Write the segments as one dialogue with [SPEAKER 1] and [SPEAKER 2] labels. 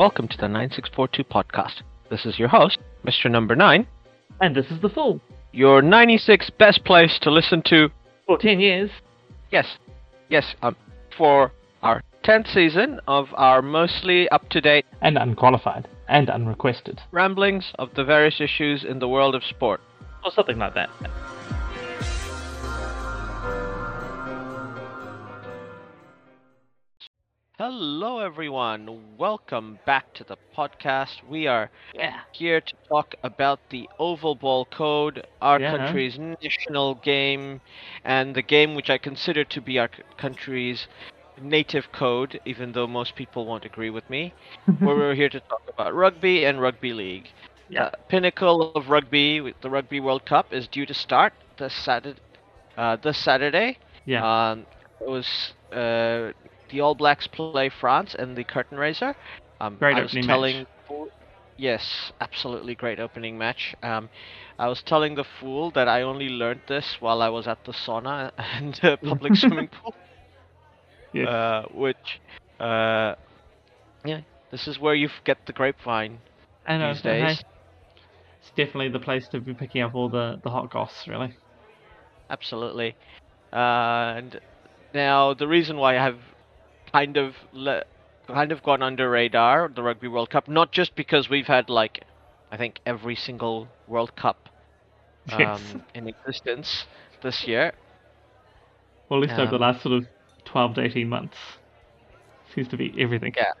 [SPEAKER 1] welcome to the 9642 podcast. This is your host, Mr. Number 9,
[SPEAKER 2] And this is The Fool.
[SPEAKER 1] your 96 best place to listen to,
[SPEAKER 2] For 10 years.
[SPEAKER 1] yes, yes, um, for our 10th season of our mostly up to date
[SPEAKER 2] And unqualified. And unrequested.
[SPEAKER 1] ramblings of the various issues in the world of sport.
[SPEAKER 2] Or something like that.
[SPEAKER 1] Hello, everyone. Welcome back to the podcast. We are
[SPEAKER 2] Yeah.
[SPEAKER 1] here to talk about the Oval Ball Code, our
[SPEAKER 2] Yeah.
[SPEAKER 1] country's national game, and the game which I consider to be our country's native code, even though most people won't agree with me. where we're here to talk about rugby and rugby league.
[SPEAKER 2] Yeah.
[SPEAKER 1] The pinnacle of rugby, the Rugby World Cup, is due to start this Saturday. Uh, this Saturday.
[SPEAKER 2] Yeah.
[SPEAKER 1] Um, it was uh, the All Blacks play France and the curtain raiser. Um,
[SPEAKER 2] Great
[SPEAKER 1] I was
[SPEAKER 2] opening
[SPEAKER 1] telling, yes, absolutely great opening match. Um, I was telling the fool that I only learned this while I was at the sauna and the public swimming pool,
[SPEAKER 2] yes.
[SPEAKER 1] uh, which, uh, yeah, this is where you get the grapevine
[SPEAKER 2] I know,
[SPEAKER 1] these days.
[SPEAKER 2] it's definitely the place to be picking up all the, the hot goss, really.
[SPEAKER 1] Absolutely. Uh, and now the reason why I have kind of le- kind of gone under radar the Rugby World Cup, not just because we've had like I think every single World Cup um,
[SPEAKER 2] Yes.
[SPEAKER 1] in existence this year.
[SPEAKER 2] Well, at least over the
[SPEAKER 1] um,
[SPEAKER 2] last sort of 12 to 18 months. Seems to be everything.
[SPEAKER 1] Yeah.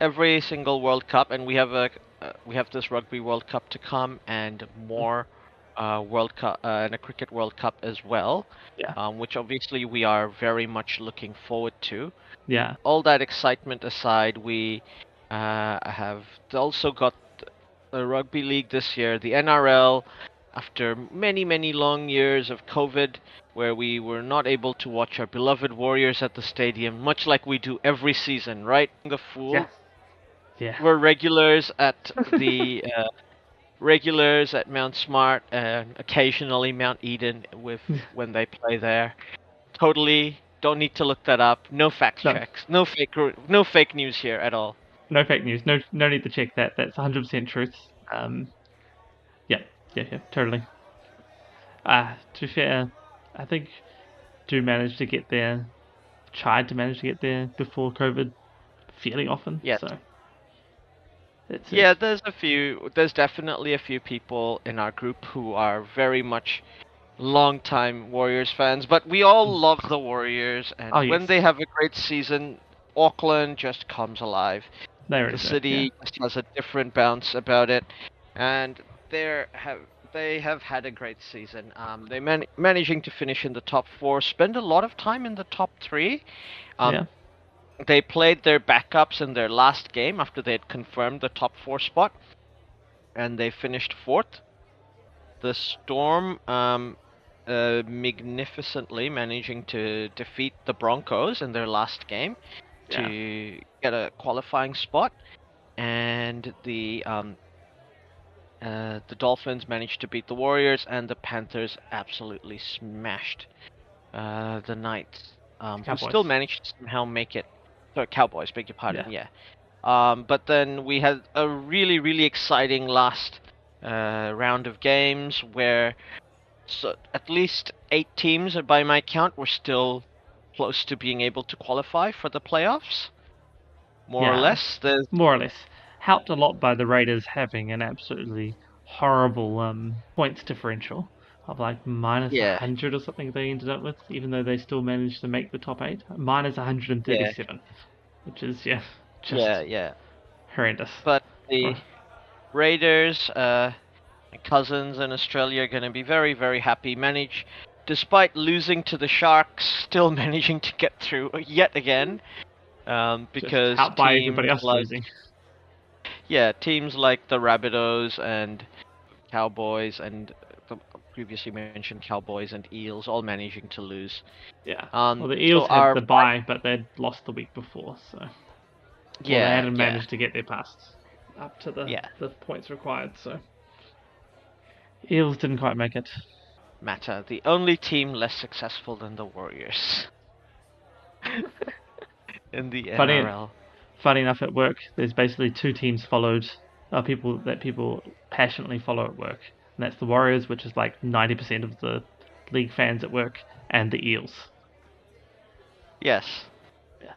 [SPEAKER 1] Every single World Cup, and we have a uh, we have this Rugby World Cup to come, and more uh, World Cup uh, and a Cricket World Cup as well.
[SPEAKER 2] Yeah.
[SPEAKER 1] Um, which obviously we are very much looking forward to.
[SPEAKER 2] Yeah.
[SPEAKER 1] all that excitement aside, we uh, have also got the rugby league this year, the NRL. After many, many long years of COVID, where we were not able to watch our beloved Warriors at the stadium, much like we do every season, right? The fool.
[SPEAKER 2] Yeah. Yeah.
[SPEAKER 1] We're regulars at the uh, regulars at Mount Smart and occasionally Mount Eden with when they play there. Totally don't need to look that up. No fact
[SPEAKER 2] No.
[SPEAKER 1] checks. No fake no fake news here at all.
[SPEAKER 2] No fake news. No no need to check that. That's 100% truth. Um, yeah, yeah, yeah, totally. Uh, to be fair, I think do manage to get there, tried to manage to get there before COVID fairly often.
[SPEAKER 1] Yeah.
[SPEAKER 2] So. It's,
[SPEAKER 1] Yeah, there's a few there's definitely a few people in our group who are very much long-time Warriors fans, but we all love the Warriors and
[SPEAKER 2] Oh,
[SPEAKER 1] when
[SPEAKER 2] yes.
[SPEAKER 1] they have a great season, Auckland just comes alive.
[SPEAKER 2] there
[SPEAKER 1] the
[SPEAKER 2] it
[SPEAKER 1] city
[SPEAKER 2] yeah.
[SPEAKER 1] just has a different bounce about it, and they have they have had a great season. Um, they man- managing to finish in the top four, spend a lot of time in the top three. Um,
[SPEAKER 2] yeah.
[SPEAKER 1] They played their backups in their last game after they had confirmed the top four spot, and they finished fourth. The Storm um, uh, magnificently managing to defeat the Broncos in their last game to get a qualifying spot, and the um, uh, the Dolphins managed to beat the Warriors, and the Panthers absolutely smashed uh, the Knights, um, who still managed to somehow make it. Sorry, Cowboys, beg your pardon. Yeah. Um, but then we had a really, really exciting last uh, round of games where so at least eight teams, by my count, were still close to being able to qualify for the playoffs. More or less. There's
[SPEAKER 2] more or less. Helped a lot by the Raiders having an absolutely horrible um, points differential of like minus
[SPEAKER 1] Yeah.
[SPEAKER 2] 100 or something they ended up with, even though they still managed to make the top eight. Minus 137, which is, yeah, just
[SPEAKER 1] yeah, yeah.
[SPEAKER 2] horrendous.
[SPEAKER 1] But the Raiders, uh, cousins in Australia are going to be very, very happy. Manage, despite losing to the Sharks, still managing to get through yet again. Um,
[SPEAKER 2] Just
[SPEAKER 1] because
[SPEAKER 2] out by everybody else
[SPEAKER 1] like,
[SPEAKER 2] losing.
[SPEAKER 1] yeah, teams like the Rabbitohs and Cowboys and previously mentioned Cowboys and Eels all managing to lose.
[SPEAKER 2] Yeah.
[SPEAKER 1] Um,
[SPEAKER 2] Well, the Eels
[SPEAKER 1] so
[SPEAKER 2] had
[SPEAKER 1] our-
[SPEAKER 2] the bye, but they'd lost the week before, so well,
[SPEAKER 1] Yeah,
[SPEAKER 2] they hadn't
[SPEAKER 1] yeah.
[SPEAKER 2] managed to get their past up to the
[SPEAKER 1] Yeah.
[SPEAKER 2] the points required. So Eels didn't quite make it.
[SPEAKER 1] matter. The only team less successful than the Warriors in the
[SPEAKER 2] Funny-
[SPEAKER 1] NRL.
[SPEAKER 2] funny enough, at work, there's basically two teams followed, uh, people that people passionately follow at work, and that's the Warriors, which is like 90% of the league fans at work, and the Eels.
[SPEAKER 1] Yes.
[SPEAKER 2] Yeah.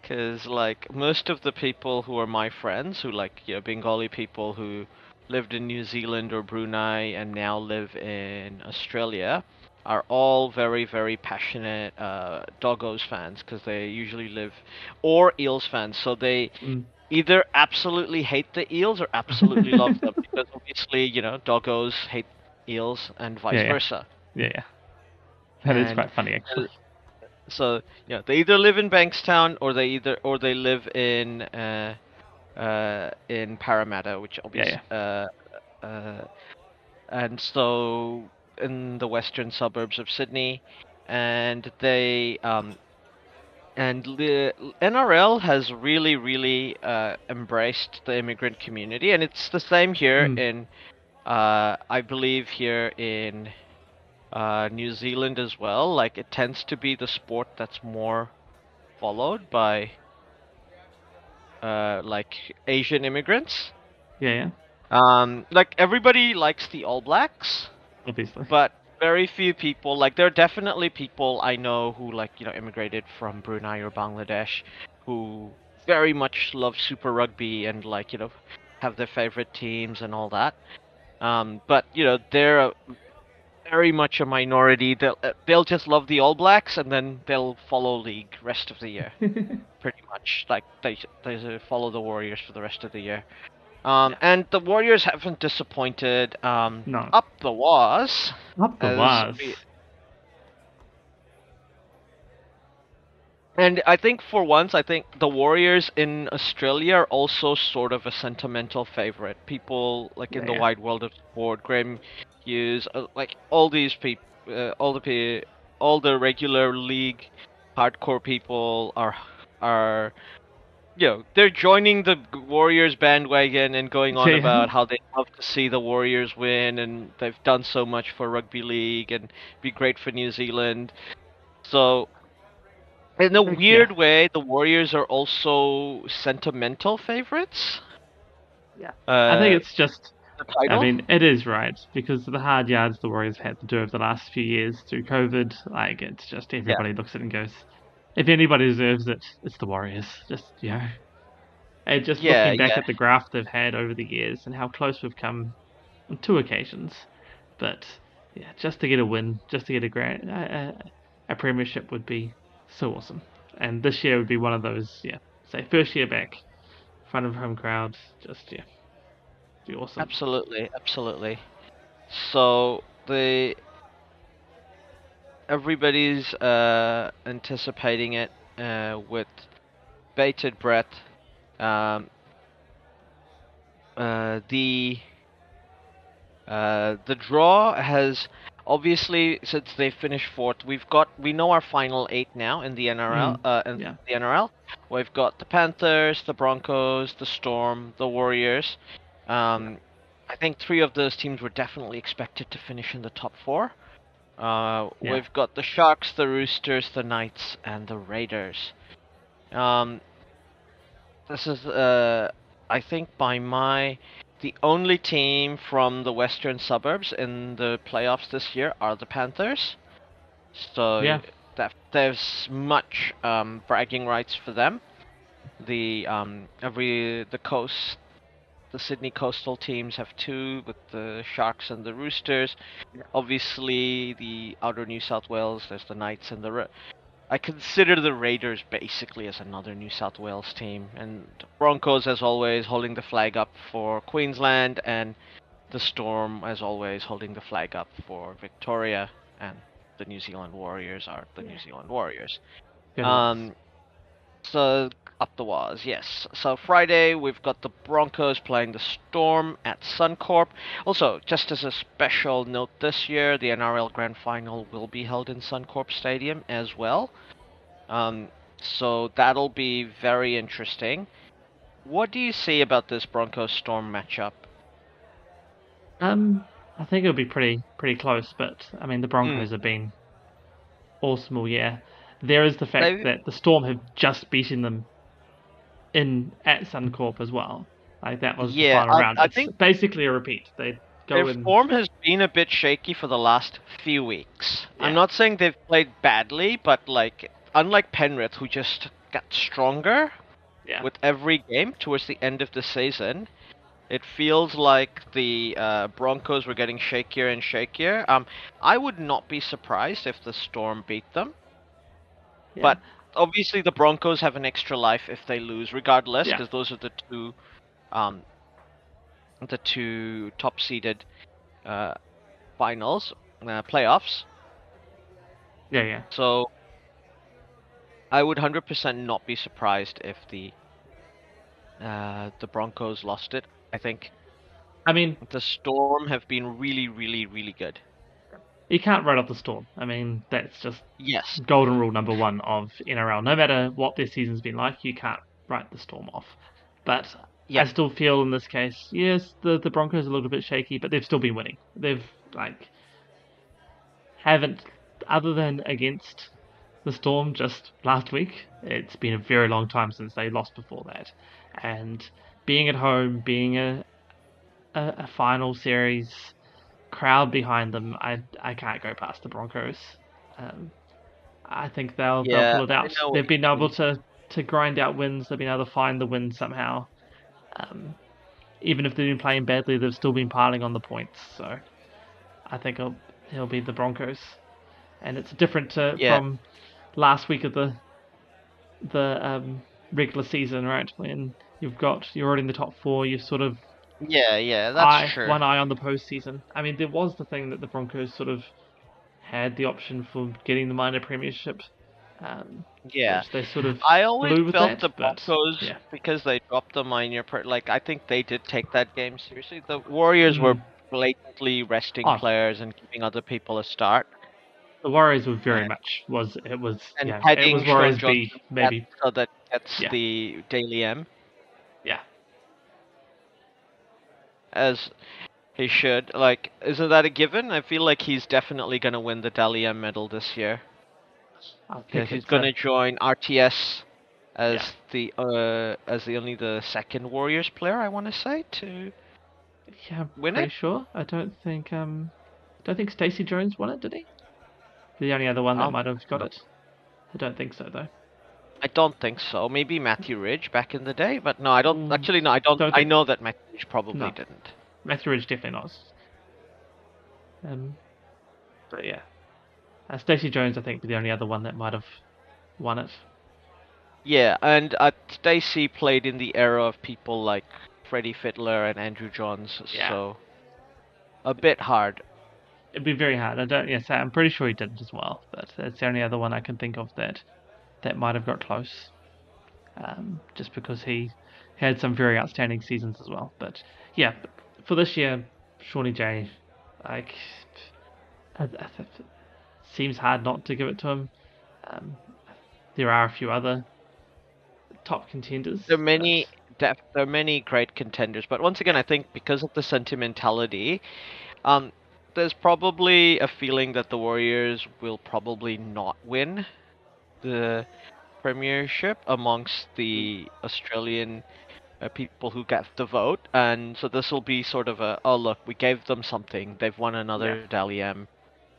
[SPEAKER 1] Because, like, most of the people who are my friends, who, like, you know, Bengali people who lived in New Zealand or Brunei and now live in Australia, are all very, very passionate uh, Doggos fans because they usually live, or Eels fans. So they
[SPEAKER 2] Mm.
[SPEAKER 1] Either absolutely hate the Eels or absolutely love them because obviously, you know, Doggos hate Eels and vice
[SPEAKER 2] Yeah, yeah.
[SPEAKER 1] versa.
[SPEAKER 2] Yeah, yeah. That is
[SPEAKER 1] And-
[SPEAKER 2] quite funny, actually.
[SPEAKER 1] So yeah, they either live in Bankstown or they either or they live in uh, uh, in Parramatta, which obviously uh, uh, and so in the western suburbs of Sydney, and they um, and the NRL has really really uh, embraced the immigrant community, and it's the same here
[SPEAKER 2] Mm.
[SPEAKER 1] in uh, I believe here in uh, New Zealand as well. Like it tends to be the sport that's more followed by uh, like Asian immigrants.
[SPEAKER 2] Yeah, yeah.
[SPEAKER 1] Um, like everybody likes the All Blacks,
[SPEAKER 2] Obviously.
[SPEAKER 1] but very few people like there are definitely people I know who like you know immigrated from Brunei or Bangladesh who very much love Super Rugby and like you know have their favorite teams and all that. Um, but you know they're a, very much a minority. They'll uh, they'll just love the All Blacks and then they'll follow league rest of the year pretty much. Like they they follow the Warriors for the rest of the year. Um, and the Warriors haven't disappointed. Um,
[SPEAKER 2] No.
[SPEAKER 1] up the Wahs.
[SPEAKER 2] Up the
[SPEAKER 1] as
[SPEAKER 2] was.
[SPEAKER 1] we- And I think for once, I think the Warriors in Australia are also sort of a sentimental favorite. People like in the wide world of sport, Graham Hughes, uh, like all these people, uh, all the pe- all the regular league hardcore people are are you know they're joining the Warriors bandwagon and going on
[SPEAKER 2] Yeah.
[SPEAKER 1] about how they love to see the Warriors win and they've done so much for rugby league and be great for New Zealand. So in a
[SPEAKER 2] Yeah.
[SPEAKER 1] weird way, the Warriors are also sentimental favorites.
[SPEAKER 2] Yeah.
[SPEAKER 1] Uh,
[SPEAKER 2] I think it's just. I mean, it is right because the hard yards the Warriors have had to do over the last few years through COVID. Like, it's just everybody looks at it and goes, if anybody deserves it, it's the Warriors. Just you know, and just
[SPEAKER 1] Yeah,
[SPEAKER 2] looking back
[SPEAKER 1] yeah.
[SPEAKER 2] at the graph they've had over the years and how close we've come on two occasions, but yeah, just to get a win, just to get a grand, a, a, a premiership would be so awesome. And this year would be one of those, yeah, say first year back, front of home crowd, just yeah, be awesome.
[SPEAKER 1] Absolutely, absolutely. So the everybody's uh, anticipating it uh, with bated breath. Um, uh, the uh, the draw has obviously since they finished fourth, we've got we know our final eight now in the NRL.
[SPEAKER 2] Mm,
[SPEAKER 1] uh, in
[SPEAKER 2] yeah.
[SPEAKER 1] the NRL, we've got the Panthers, the Broncos, the Storm, the Warriors. Um, I think three of those teams were definitely expected to finish in the top four. Uh,
[SPEAKER 2] Yeah.
[SPEAKER 1] We've got the Sharks, the Roosters, the Knights, and the Raiders. Um, this is, uh, I think, by my the only team from the western suburbs in the playoffs this year are the Panthers. So
[SPEAKER 2] Yeah.
[SPEAKER 1] that there's much um, bragging rights for them. The um, every the coast, the Sydney coastal teams have two with the Sharks and the Roosters. Obviously, the outer New South Wales, there's the Knights and the. Ra- I consider the Raiders basically as another New South Wales team, and Broncos as always holding the flag up for Queensland, and the Storm as always holding the flag up for Victoria, and the New Zealand Warriors are the New Zealand Warriors.
[SPEAKER 2] Good
[SPEAKER 1] Um, so up the Wahs, yes. So Friday we've got the Broncos playing the Storm at Suncorp. Also, just as a special note this year, the NRL Grand Final will be held in Suncorp Stadium as well. Um, so that'll be very interesting. What do you see about this Broncos Storm matchup?
[SPEAKER 2] Um, I think it'll be pretty pretty close, but I mean the Broncos have been awesome all year. There is the fact
[SPEAKER 1] They've-
[SPEAKER 2] that the Storm have just beaten them in at Suncorp as well. Like that was
[SPEAKER 1] Yeah,
[SPEAKER 2] the final
[SPEAKER 1] I-
[SPEAKER 2] round.
[SPEAKER 1] I
[SPEAKER 2] it's
[SPEAKER 1] think-
[SPEAKER 2] basically a repeat. They go
[SPEAKER 1] Their
[SPEAKER 2] in.
[SPEAKER 1] form has been a bit shaky for the last few weeks.
[SPEAKER 2] Yeah.
[SPEAKER 1] I'm not saying they've played badly, but like unlike Penrith, who just got stronger
[SPEAKER 2] yeah.
[SPEAKER 1] with every game towards the end of the season, it feels like the uh, Broncos were getting shakier and shakier. Um, I would not be surprised if the Storm beat them.
[SPEAKER 2] yeah.
[SPEAKER 1] but- Obviously, the Broncos have an extra life if they lose, regardless,
[SPEAKER 2] Yeah.
[SPEAKER 1] because those are the two, um, the two top-seeded uh, finals, uh, playoffs.
[SPEAKER 2] yeah, yeah.
[SPEAKER 1] So I would 100% not be surprised if the uh, the Broncos lost it. I think
[SPEAKER 2] I mean,
[SPEAKER 1] the Storm have been really, really, really good.
[SPEAKER 2] You can't write off the storm. I mean, that's just
[SPEAKER 1] Yes.
[SPEAKER 2] golden rule number one of NRL. No matter what their season's been like, you can't write the storm off. But
[SPEAKER 1] Yeah.
[SPEAKER 2] I still feel in this case, yes, the the Broncos are a little bit shaky, but they've still been winning. They've like haven't other than against the Storm just last week. It's been a very long time since they lost before that, and being at home, being a a, a final series crowd behind them, I I can't go past the Broncos. Um, I think they'll
[SPEAKER 1] Yeah,
[SPEAKER 2] they'll pull it out. They've been able to to grind out wins. They've been able to find the win somehow. Um, even if they've been playing badly, they've still been piling on the points. So I think it'll it'll be the Broncos, and it's different to,
[SPEAKER 1] Yeah.
[SPEAKER 2] from last week of the the um, regular season, right? When you've got you're already in the top four, you've sort of
[SPEAKER 1] Yeah, yeah, that's
[SPEAKER 2] eye,
[SPEAKER 1] true.
[SPEAKER 2] one eye on the postseason. I mean, there was the thing that the Broncos sort of had the option for getting the minor premiership. Um,
[SPEAKER 1] yeah.
[SPEAKER 2] they sort of
[SPEAKER 1] I always felt
[SPEAKER 2] that,
[SPEAKER 1] the Broncos
[SPEAKER 2] yeah.
[SPEAKER 1] because they dropped the minor. Per- like I think they did take that game seriously. The Warriors were
[SPEAKER 2] Mm.
[SPEAKER 1] blatantly resting
[SPEAKER 2] Oh.
[SPEAKER 1] players and giving other people a start.
[SPEAKER 2] the Warriors were very
[SPEAKER 1] Yeah.
[SPEAKER 2] much was it was
[SPEAKER 1] And
[SPEAKER 2] yeah it
[SPEAKER 1] heading
[SPEAKER 2] was Warriors B maybe
[SPEAKER 1] That, so that gets
[SPEAKER 2] Yeah.
[SPEAKER 1] the Dally M
[SPEAKER 2] yeah
[SPEAKER 1] as he should. Like, isn't that a given? I feel like he's definitely gonna win the M medal this year.
[SPEAKER 2] I
[SPEAKER 1] Because he's gonna
[SPEAKER 2] uh,
[SPEAKER 1] join RTS as
[SPEAKER 2] Yeah.
[SPEAKER 1] the uh as the only the second Warriors player I want to say to
[SPEAKER 2] yeah
[SPEAKER 1] win
[SPEAKER 2] pretty
[SPEAKER 1] it?
[SPEAKER 2] sure I don't think um don't think Stacey Jones won it did he the only other one that
[SPEAKER 1] Um,
[SPEAKER 2] might have got it I don't think so though
[SPEAKER 1] I don't think so. Maybe Matthew Ridge back in the day, but no, I don't.
[SPEAKER 2] Mm,
[SPEAKER 1] Actually, no, I don't.
[SPEAKER 2] don't
[SPEAKER 1] I know that Matthew Ridge probably
[SPEAKER 2] No.
[SPEAKER 1] didn't.
[SPEAKER 2] Matthew Ridge definitely not um but yeah uh, Stacey Jones I think be the only other one that might have won it
[SPEAKER 1] Yeah, and uh, Stacey played in the era of people like Freddie Fittler and Andrew Johns,
[SPEAKER 2] Yeah.
[SPEAKER 1] so a bit hard.
[SPEAKER 2] It'd be very hard. I don't. Yes, I'm pretty sure he didn't as well. But that's the only other one I can think of that that might have got close. Um, just because he had some very outstanding seasons as well. But yeah, for this year, Shawnee J, like, seems hard not to give it to him. Um, there are a few other top contenders.
[SPEAKER 1] There are many. there are many great contenders, but once again, I think because of the sentimentality, um, there's probably a feeling that the Warriors will probably not win the Premiership amongst the Australian uh, people who get the vote, and so this will be sort of a oh look, we gave them something, they've won another
[SPEAKER 2] Yeah.
[SPEAKER 1] Dally M.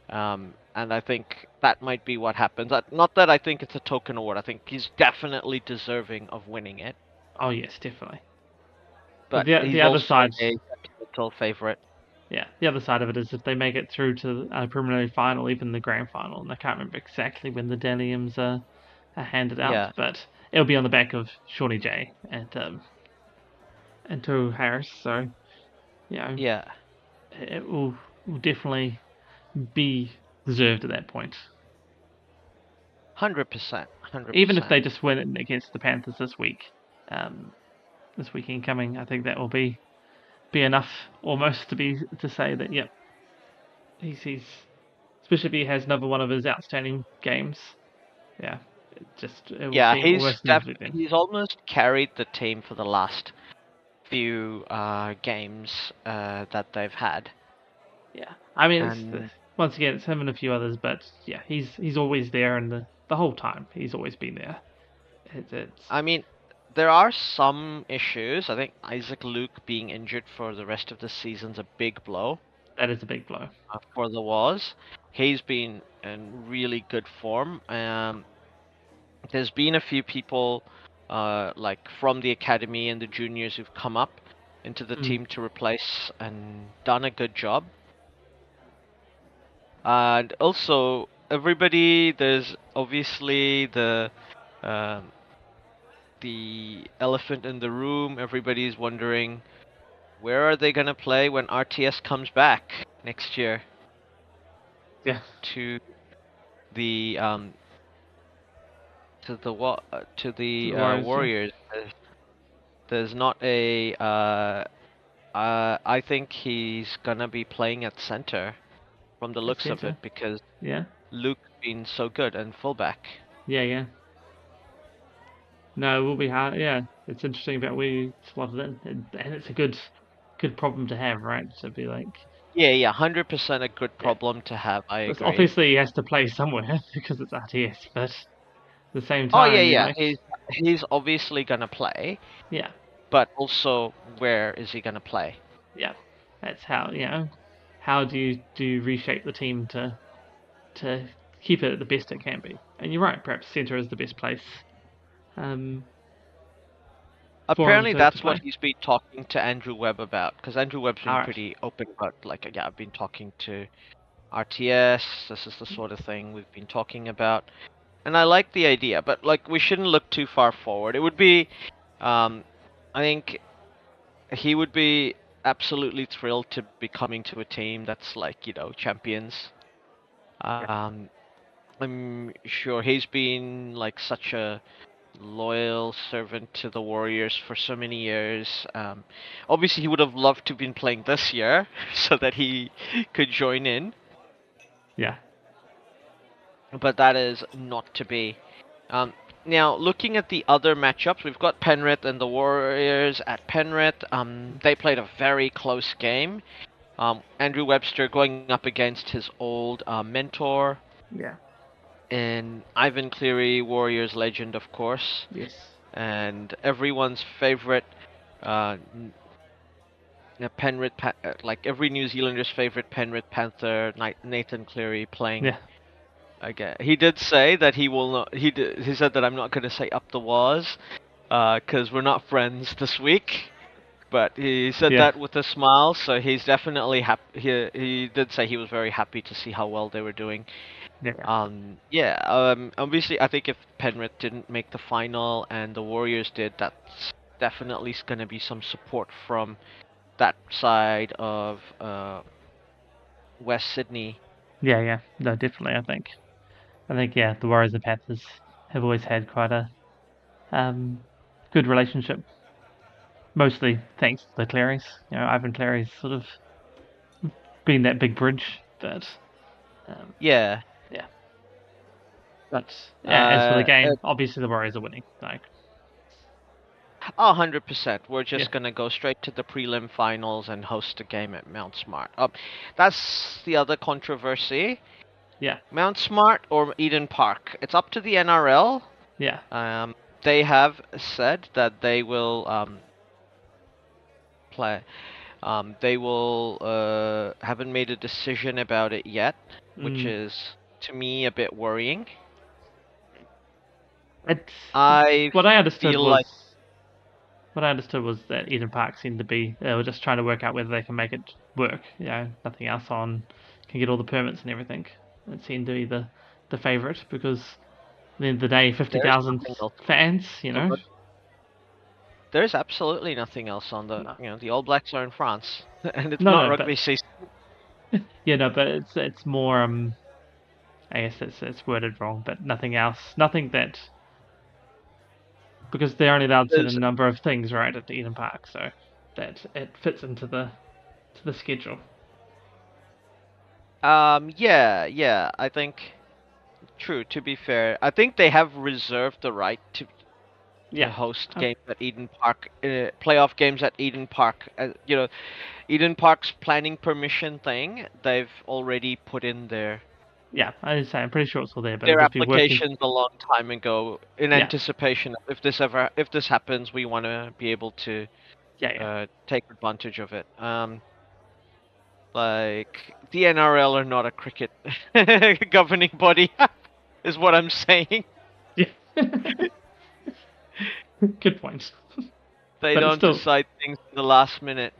[SPEAKER 1] Um, and I think that might be what happens. Not that I think it's a token award. I think he's definitely deserving of winning it.
[SPEAKER 2] Oh yes, definitely.
[SPEAKER 1] But
[SPEAKER 2] the- the other side-
[SPEAKER 1] a favorite.
[SPEAKER 2] Yeah, the other side of it is if they make it through to a preliminary final, even the grand final, and I can't remember exactly when the Dally Ms are, are handed out,
[SPEAKER 1] Yeah.
[SPEAKER 2] but it'll be on the back of Shawnee J and um, and Tohu Harris, so you know,
[SPEAKER 1] Yeah,
[SPEAKER 2] it will, will definitely be deserved at that point.
[SPEAKER 1] hundred percent, hundred.
[SPEAKER 2] Even if they just win it against the Panthers this week, um, this weekend coming, I think that will be be enough almost to be to say that yep, he's he's especially if he has another one of his outstanding games. Yeah, it just it
[SPEAKER 1] yeah, he's def- he's almost carried the team for the last few uh, games uh, that they've had.
[SPEAKER 2] Yeah, I mean, it's,
[SPEAKER 1] And-
[SPEAKER 2] once again, it's him and a few others, but yeah, he's he's always there, and the the whole time he's always been there. It's, it's
[SPEAKER 1] I mean, there are some issues. I think Isaac Luke being injured for the rest of the season's a big blow
[SPEAKER 2] That is a big blow.
[SPEAKER 1] uh, for the Wahs. He's been in really good form. Um, there's been a few people, uh, like from the academy and the juniors, who've come up into the
[SPEAKER 2] Mm.
[SPEAKER 1] team to replace and done a good job. And also, everybody, there's obviously the um, the elephant in the room. Everybody's wondering where are they gonna play when RTS comes back next year
[SPEAKER 2] Yeah.
[SPEAKER 1] to the um to the what uh, to the uh,
[SPEAKER 2] Warriors,
[SPEAKER 1] There's, not a uh, uh I think he's gonna be playing at center from the looks of it because
[SPEAKER 2] Yeah.
[SPEAKER 1] Luke's been so good and fullback.
[SPEAKER 2] Yeah, yeah. No, it will be hard. Yeah, it's interesting about we you slot it in, and, and it's a good, good problem to have, right? To be like,
[SPEAKER 1] Yeah, yeah, hundred percent a good
[SPEAKER 2] Yeah.
[SPEAKER 1] problem to have. I agree.
[SPEAKER 2] obviously he has to play somewhere because it's RTS, but at the same time.
[SPEAKER 1] oh
[SPEAKER 2] yeah,
[SPEAKER 1] yeah.
[SPEAKER 2] know,
[SPEAKER 1] He's he's obviously gonna play,
[SPEAKER 2] yeah,
[SPEAKER 1] but also where is he gonna play?
[SPEAKER 2] yeah. That's how you know. How do you do you reshape the team to to keep it the best it can be? And you're right. Perhaps center is the best place. Um,
[SPEAKER 1] Apparently, that's what he's been talking to Andrew Webb about. Because Andrew Webb's been
[SPEAKER 2] Alright.
[SPEAKER 1] pretty open about, like, yeah, I've been talking to RTS. This is the sort of thing we've been talking about, and I like the idea. But like, we shouldn't look too far forward. It would be, um, I think, he would be absolutely thrilled to be coming to a team that's like, you know, champions. Um, I'm sure he's been like such a loyal servant to the Warriors for so many years. Um, obviously, he would have loved to have been playing this year so that he could join in,
[SPEAKER 2] yeah,
[SPEAKER 1] but that is not to be. Um, now, looking at the other matchups, we've got Penrith and the Warriors at Penrith. Um, they played a very close game. Um, Andrew Webster going up against his old uh, mentor,
[SPEAKER 2] yeah,
[SPEAKER 1] and Ivan Cleary, Warriors legend, of course.
[SPEAKER 2] yes,
[SPEAKER 1] and everyone's favorite uh, uh, Penrith, pa- uh, like every New Zealander's favorite Penrith Panther, Nathan Cleary playing
[SPEAKER 2] yeah,
[SPEAKER 1] again. He did say that he will not. He did, he said that I'm not going to say up the Wahs, because we're not friends this week. But he said
[SPEAKER 2] Yeah.
[SPEAKER 1] that with a smile, so he's definitely happy. He he did say he was very happy to see how well they were doing.
[SPEAKER 2] Yeah.
[SPEAKER 1] Um, yeah, um, obviously, I think if Penrith didn't make the final and the Warriors did, that's definitely going to be some support from that side of uh, West Sydney.
[SPEAKER 2] Yeah, yeah, no, definitely. I think, I think, yeah, the Warriors and Panthers have always had quite a um, good relationship. Mostly thanks to the Clearys. You know, Ivan Cleary's sort of been that big bridge, but um,
[SPEAKER 1] Yeah,
[SPEAKER 2] but yeah, as for the
[SPEAKER 1] Uh,
[SPEAKER 2] game,
[SPEAKER 1] uh,
[SPEAKER 2] obviously the Warriors are winning. Like,
[SPEAKER 1] a hundred percent. We're just
[SPEAKER 2] Yeah.
[SPEAKER 1] gonna go straight to the prelim finals and host a game at Mount Smart. Um, that's the other controversy.
[SPEAKER 2] yeah,
[SPEAKER 1] Mount Smart or Eden Park. It's up to the NRL.
[SPEAKER 2] yeah,
[SPEAKER 1] Um, they have said that they will um, play. Um, they will uh, haven't made a decision about it yet, which
[SPEAKER 2] Mm.
[SPEAKER 1] is to me a bit worrying. I
[SPEAKER 2] what I understood
[SPEAKER 1] feel
[SPEAKER 2] was
[SPEAKER 1] like-
[SPEAKER 2] what I understood was that Eden Park seemed to be they were just trying to work out whether they can make it work. You know, nothing else on can get all the permits and everything. It seemed to be the the favourite because at the end of the day, fifty thousand fans. You know,
[SPEAKER 1] there's absolutely nothing else on the.
[SPEAKER 2] No.
[SPEAKER 1] You know, the All Blacks are in France, and it's
[SPEAKER 2] No,
[SPEAKER 1] not
[SPEAKER 2] no, but-
[SPEAKER 1] rugby season.
[SPEAKER 2] yeah, no, but it's it's more um, I guess it's it's worded wrong, but nothing else, nothing that because they're only allowed certain
[SPEAKER 1] There's-
[SPEAKER 2] number of things right at the Eden Park, so that it fits into the to the schedule.
[SPEAKER 1] Um, yeah, yeah. I think. True. To be fair, I think they have reserved the right to to
[SPEAKER 2] Yeah,
[SPEAKER 1] host
[SPEAKER 2] Uh,
[SPEAKER 1] games at Eden Park, uh, playoff games at Eden Park. Uh, you know, Eden Park's planning permission thing, they've already put in their
[SPEAKER 2] Yeah, I say I'm pretty sure it's all there, but
[SPEAKER 1] their
[SPEAKER 2] it'll just be working-
[SPEAKER 1] applications a long time ago in
[SPEAKER 2] Yeah.
[SPEAKER 1] anticipation of if this ever if this happens, we want to be able to
[SPEAKER 2] Yeah, yeah.
[SPEAKER 1] uh, take advantage of it. Um, like the NRL are not a cricket governing body, is what I'm saying.
[SPEAKER 2] yeah. Good point.
[SPEAKER 1] They
[SPEAKER 2] But
[SPEAKER 1] don't
[SPEAKER 2] still-
[SPEAKER 1] decide things in the last minute.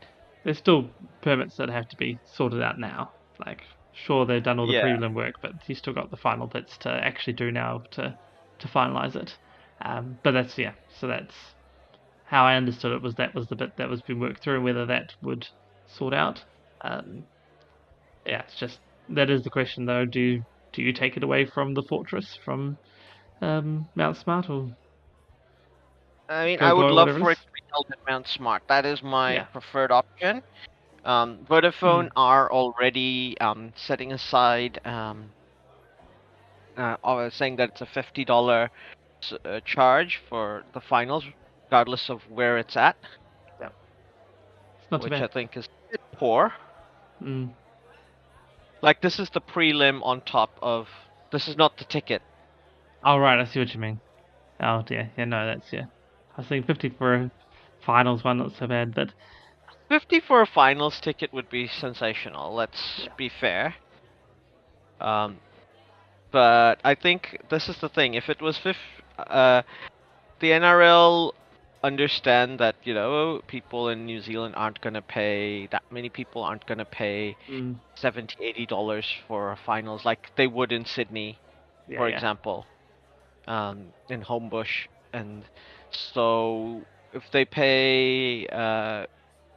[SPEAKER 2] There's still permits that have to be sorted out now. Like, sure, they've done all the
[SPEAKER 1] Yeah.
[SPEAKER 2] prelim work, but you still got the final bits to actually do now to to finalize it. Um, but that's yeah. So that's how I understood it was that was the bit that was being worked through, and whether that would sort out. Um, yeah, it's just that is the question though. Do you, do you take it away from the fortress from um, Mount Smart or
[SPEAKER 1] I mean, I would love for
[SPEAKER 2] it
[SPEAKER 1] it to be held at Mount Smart. That is my
[SPEAKER 2] Yeah.
[SPEAKER 1] preferred option. Um, Vodafone are already um, setting aside, um, uh, saying that it's a fifty dollar uh, charge for the finals, regardless of where it's at,
[SPEAKER 2] it's not
[SPEAKER 1] which I think is bit poor.
[SPEAKER 2] Mm,
[SPEAKER 1] Like this is the prelim on top of. This is not the ticket.
[SPEAKER 2] Oh right, I see what you mean. Oh dear, yeah, no, that's yeah. I was thinking fifty for a finals one, not so bad, but
[SPEAKER 1] 50 for a finals ticket would be sensational, let's be fair. Um, but I think this is the thing. If it was fif- uh, the NRL understand that, you know, people in New Zealand aren't going to pay, that many people aren't going to pay
[SPEAKER 2] mm,
[SPEAKER 1] 70 80 dollars for a finals like they would in Sydney
[SPEAKER 2] yeah,
[SPEAKER 1] for
[SPEAKER 2] yeah.
[SPEAKER 1] example, um, in Homebush, and so if they pay uh,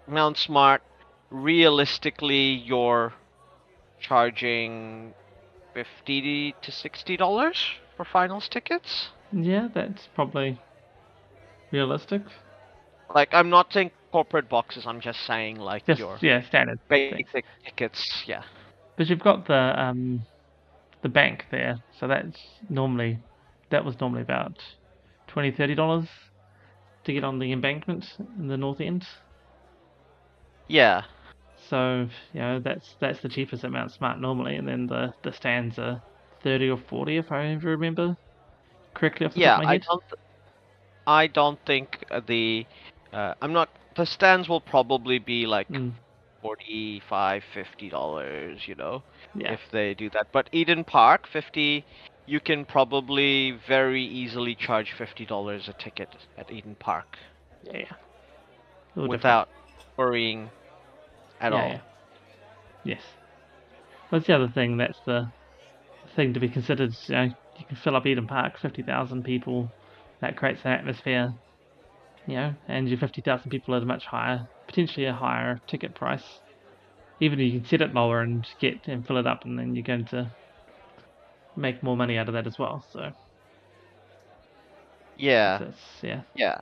[SPEAKER 1] Mount Smart, realistically, you're charging fifty to sixty dollars for finals tickets.
[SPEAKER 2] Yeah, that's probably realistic.
[SPEAKER 1] Like, I'm not saying corporate boxes. I'm just saying like
[SPEAKER 2] Just
[SPEAKER 1] your
[SPEAKER 2] yeah, standard. thing.
[SPEAKER 1] basic tickets. Yeah.
[SPEAKER 2] But you've got the um the bank there, so that's normally that was normally about 20 30 dollars to get on the embankment in the north end.
[SPEAKER 1] Yeah.
[SPEAKER 2] So you know that's that's the cheapest at Mount Smart normally, and then the the stands are 30 or 40 if I remember correctly off the
[SPEAKER 1] Yeah,
[SPEAKER 2] top of my
[SPEAKER 1] I don't. th- I don't think uh, the. Uh, I'm not. The stands will probably be like
[SPEAKER 2] Mm,
[SPEAKER 1] 45 50 dollars you know
[SPEAKER 2] yeah,
[SPEAKER 1] if they do that but eden park 50 you can probably very easily charge 50 dollars a ticket at eden park
[SPEAKER 2] yeah, yeah. Little different.
[SPEAKER 1] without worrying at
[SPEAKER 2] Yeah,
[SPEAKER 1] all
[SPEAKER 2] yeah. Yes. That's the other thing. That's the thing to be considered. You know, you can fill up Eden Park, fifty thousand people. That creates an atmosphere. You know, and your fifty thousand people at a much higher, potentially a higher ticket price. Even if you can set it lower and get and fill it up, and then you're going to make more money out of that as well. So
[SPEAKER 1] yeah
[SPEAKER 2] that's yeah.
[SPEAKER 1] yeah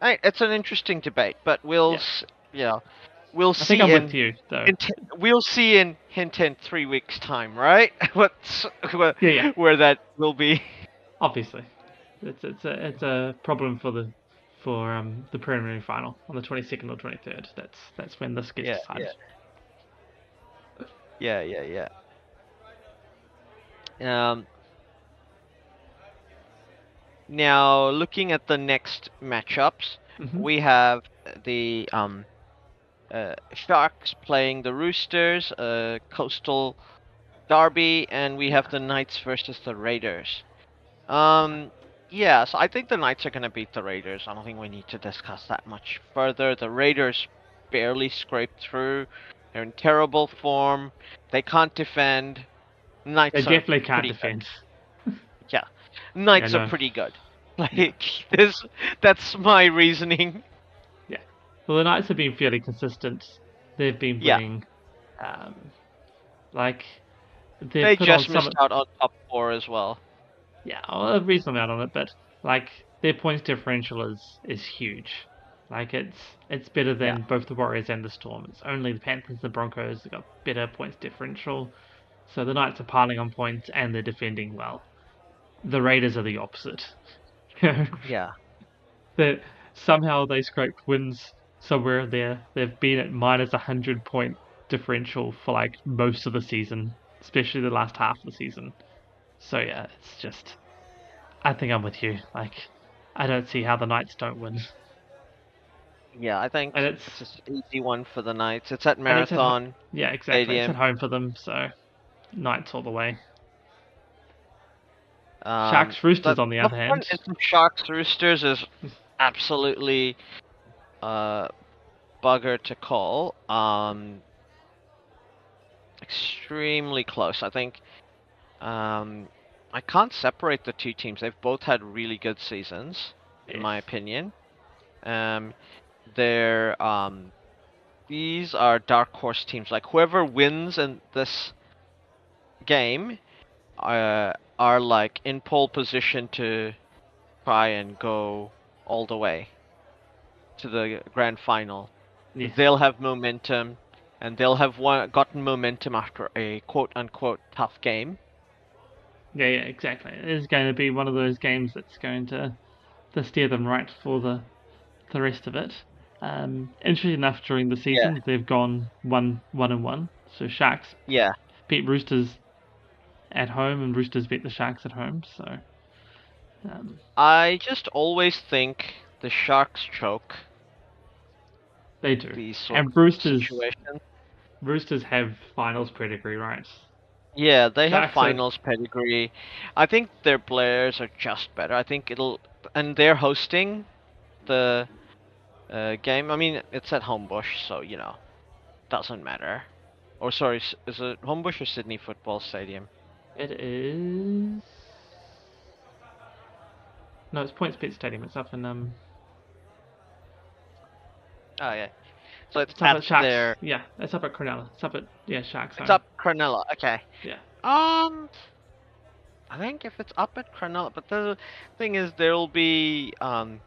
[SPEAKER 1] I, it's an interesting debate but we'll
[SPEAKER 2] Yeah.
[SPEAKER 1] s you know we'll
[SPEAKER 2] I
[SPEAKER 1] see
[SPEAKER 2] think I'm
[SPEAKER 1] in,
[SPEAKER 2] with you though.
[SPEAKER 1] t- we'll see in hint in three weeks time right what's where,
[SPEAKER 2] Yeah, yeah.
[SPEAKER 1] where that will be
[SPEAKER 2] Obviously, it's it's a it's a problem for the for um the preliminary final on the twenty second or twenty third. That's that's when this gets
[SPEAKER 1] Yeah,
[SPEAKER 2] decided.
[SPEAKER 1] Yeah, yeah, yeah. Um, now, looking at the next matchups,
[SPEAKER 2] Mhm.
[SPEAKER 1] we have the um, uh, Sharks playing the Roosters, uh, Coastal Derby, and we have the Knights versus the Raiders. Um, yeah, so I think the Knights are going to beat the Raiders. I don't think we need to discuss that much further. The Raiders barely scraped through. They're in terrible form. They can't defend. Knights
[SPEAKER 2] They
[SPEAKER 1] are
[SPEAKER 2] definitely can't defend.
[SPEAKER 1] Knights
[SPEAKER 2] Yeah,
[SPEAKER 1] are pretty good. Like this, that's my reasoning.
[SPEAKER 2] Well, the Knights have been fairly consistent. They've been
[SPEAKER 1] Yeah.
[SPEAKER 2] winning. Um, like put
[SPEAKER 1] just
[SPEAKER 2] on
[SPEAKER 1] missed
[SPEAKER 2] some,
[SPEAKER 1] out on top four as well.
[SPEAKER 2] yeah, well, a reasonable amount on it, but like their points differential is is huge. Like it's it's better than
[SPEAKER 1] Yeah.
[SPEAKER 2] both the Warriors and the Storm. It's only the Panthers and the Broncos that got better points differential. So the Knights are piling on points and they're defending well. The Raiders are the opposite.
[SPEAKER 1] Yeah.
[SPEAKER 2] that somehow they scraped wins somewhere there. They've been at minus 100 point differential for like most of the season. especially the last half of the season. So yeah, it's just. I think I'm with you. Like, I don't see how the Knights don't win.
[SPEAKER 1] Yeah, I think
[SPEAKER 2] And
[SPEAKER 1] it's
[SPEAKER 2] it's-
[SPEAKER 1] just easy one for the Knights. It's at
[SPEAKER 2] And it's at
[SPEAKER 1] Marathon.
[SPEAKER 2] Yeah, exactly. It's at home for them, so Knights all the way.
[SPEAKER 1] Um,
[SPEAKER 2] Sharks Roosters, on the other
[SPEAKER 1] tough one
[SPEAKER 2] hand.
[SPEAKER 1] Sharks Roosters is absolutely uh, bugger to call. Um, extremely close. I think um, I can't separate the two teams. They've both had really good seasons, in my opinion. Um, they're um, these are dark horse teams. Like whoever wins in this game uh, are like in pole position to try and go all the way to the grand final.
[SPEAKER 2] Yes.
[SPEAKER 1] They'll have momentum, and they'll have won- gotten momentum after a quote unquote tough game.
[SPEAKER 2] Yeah, yeah, exactly. It's going to be one of those games that's going to to steer them right for the the rest of it. Um, interesting enough, during the season they've gone one one and one. So Sharks
[SPEAKER 1] Yeah,
[SPEAKER 2] beat Roosters at home, and Roosters beat the Sharks at home. So um,
[SPEAKER 1] I just always think the Sharks choke
[SPEAKER 2] they do.
[SPEAKER 1] these sort
[SPEAKER 2] And
[SPEAKER 1] of
[SPEAKER 2] Roosters. Roosters have finals pedigree, right?
[SPEAKER 1] Yeah, they have finals pedigree. I think their players are just better. I think it'll, and they're hosting the uh, game. I mean, it's at Homebush, so you know, doesn't matter. Or sorry, is it Homebush or Sydney Football Stadium?
[SPEAKER 2] It is. No, it's PointsBet Stadium. It's up in um.
[SPEAKER 1] Oh yeah. So it's,
[SPEAKER 2] It's up
[SPEAKER 1] at their.
[SPEAKER 2] Yeah, it's up at Cronulla. It's up at yeah Sharks.
[SPEAKER 1] It's up Cronulla. Okay.
[SPEAKER 2] Yeah.
[SPEAKER 1] Um, I think if it's up at Cronulla, but the thing is, there'll be um,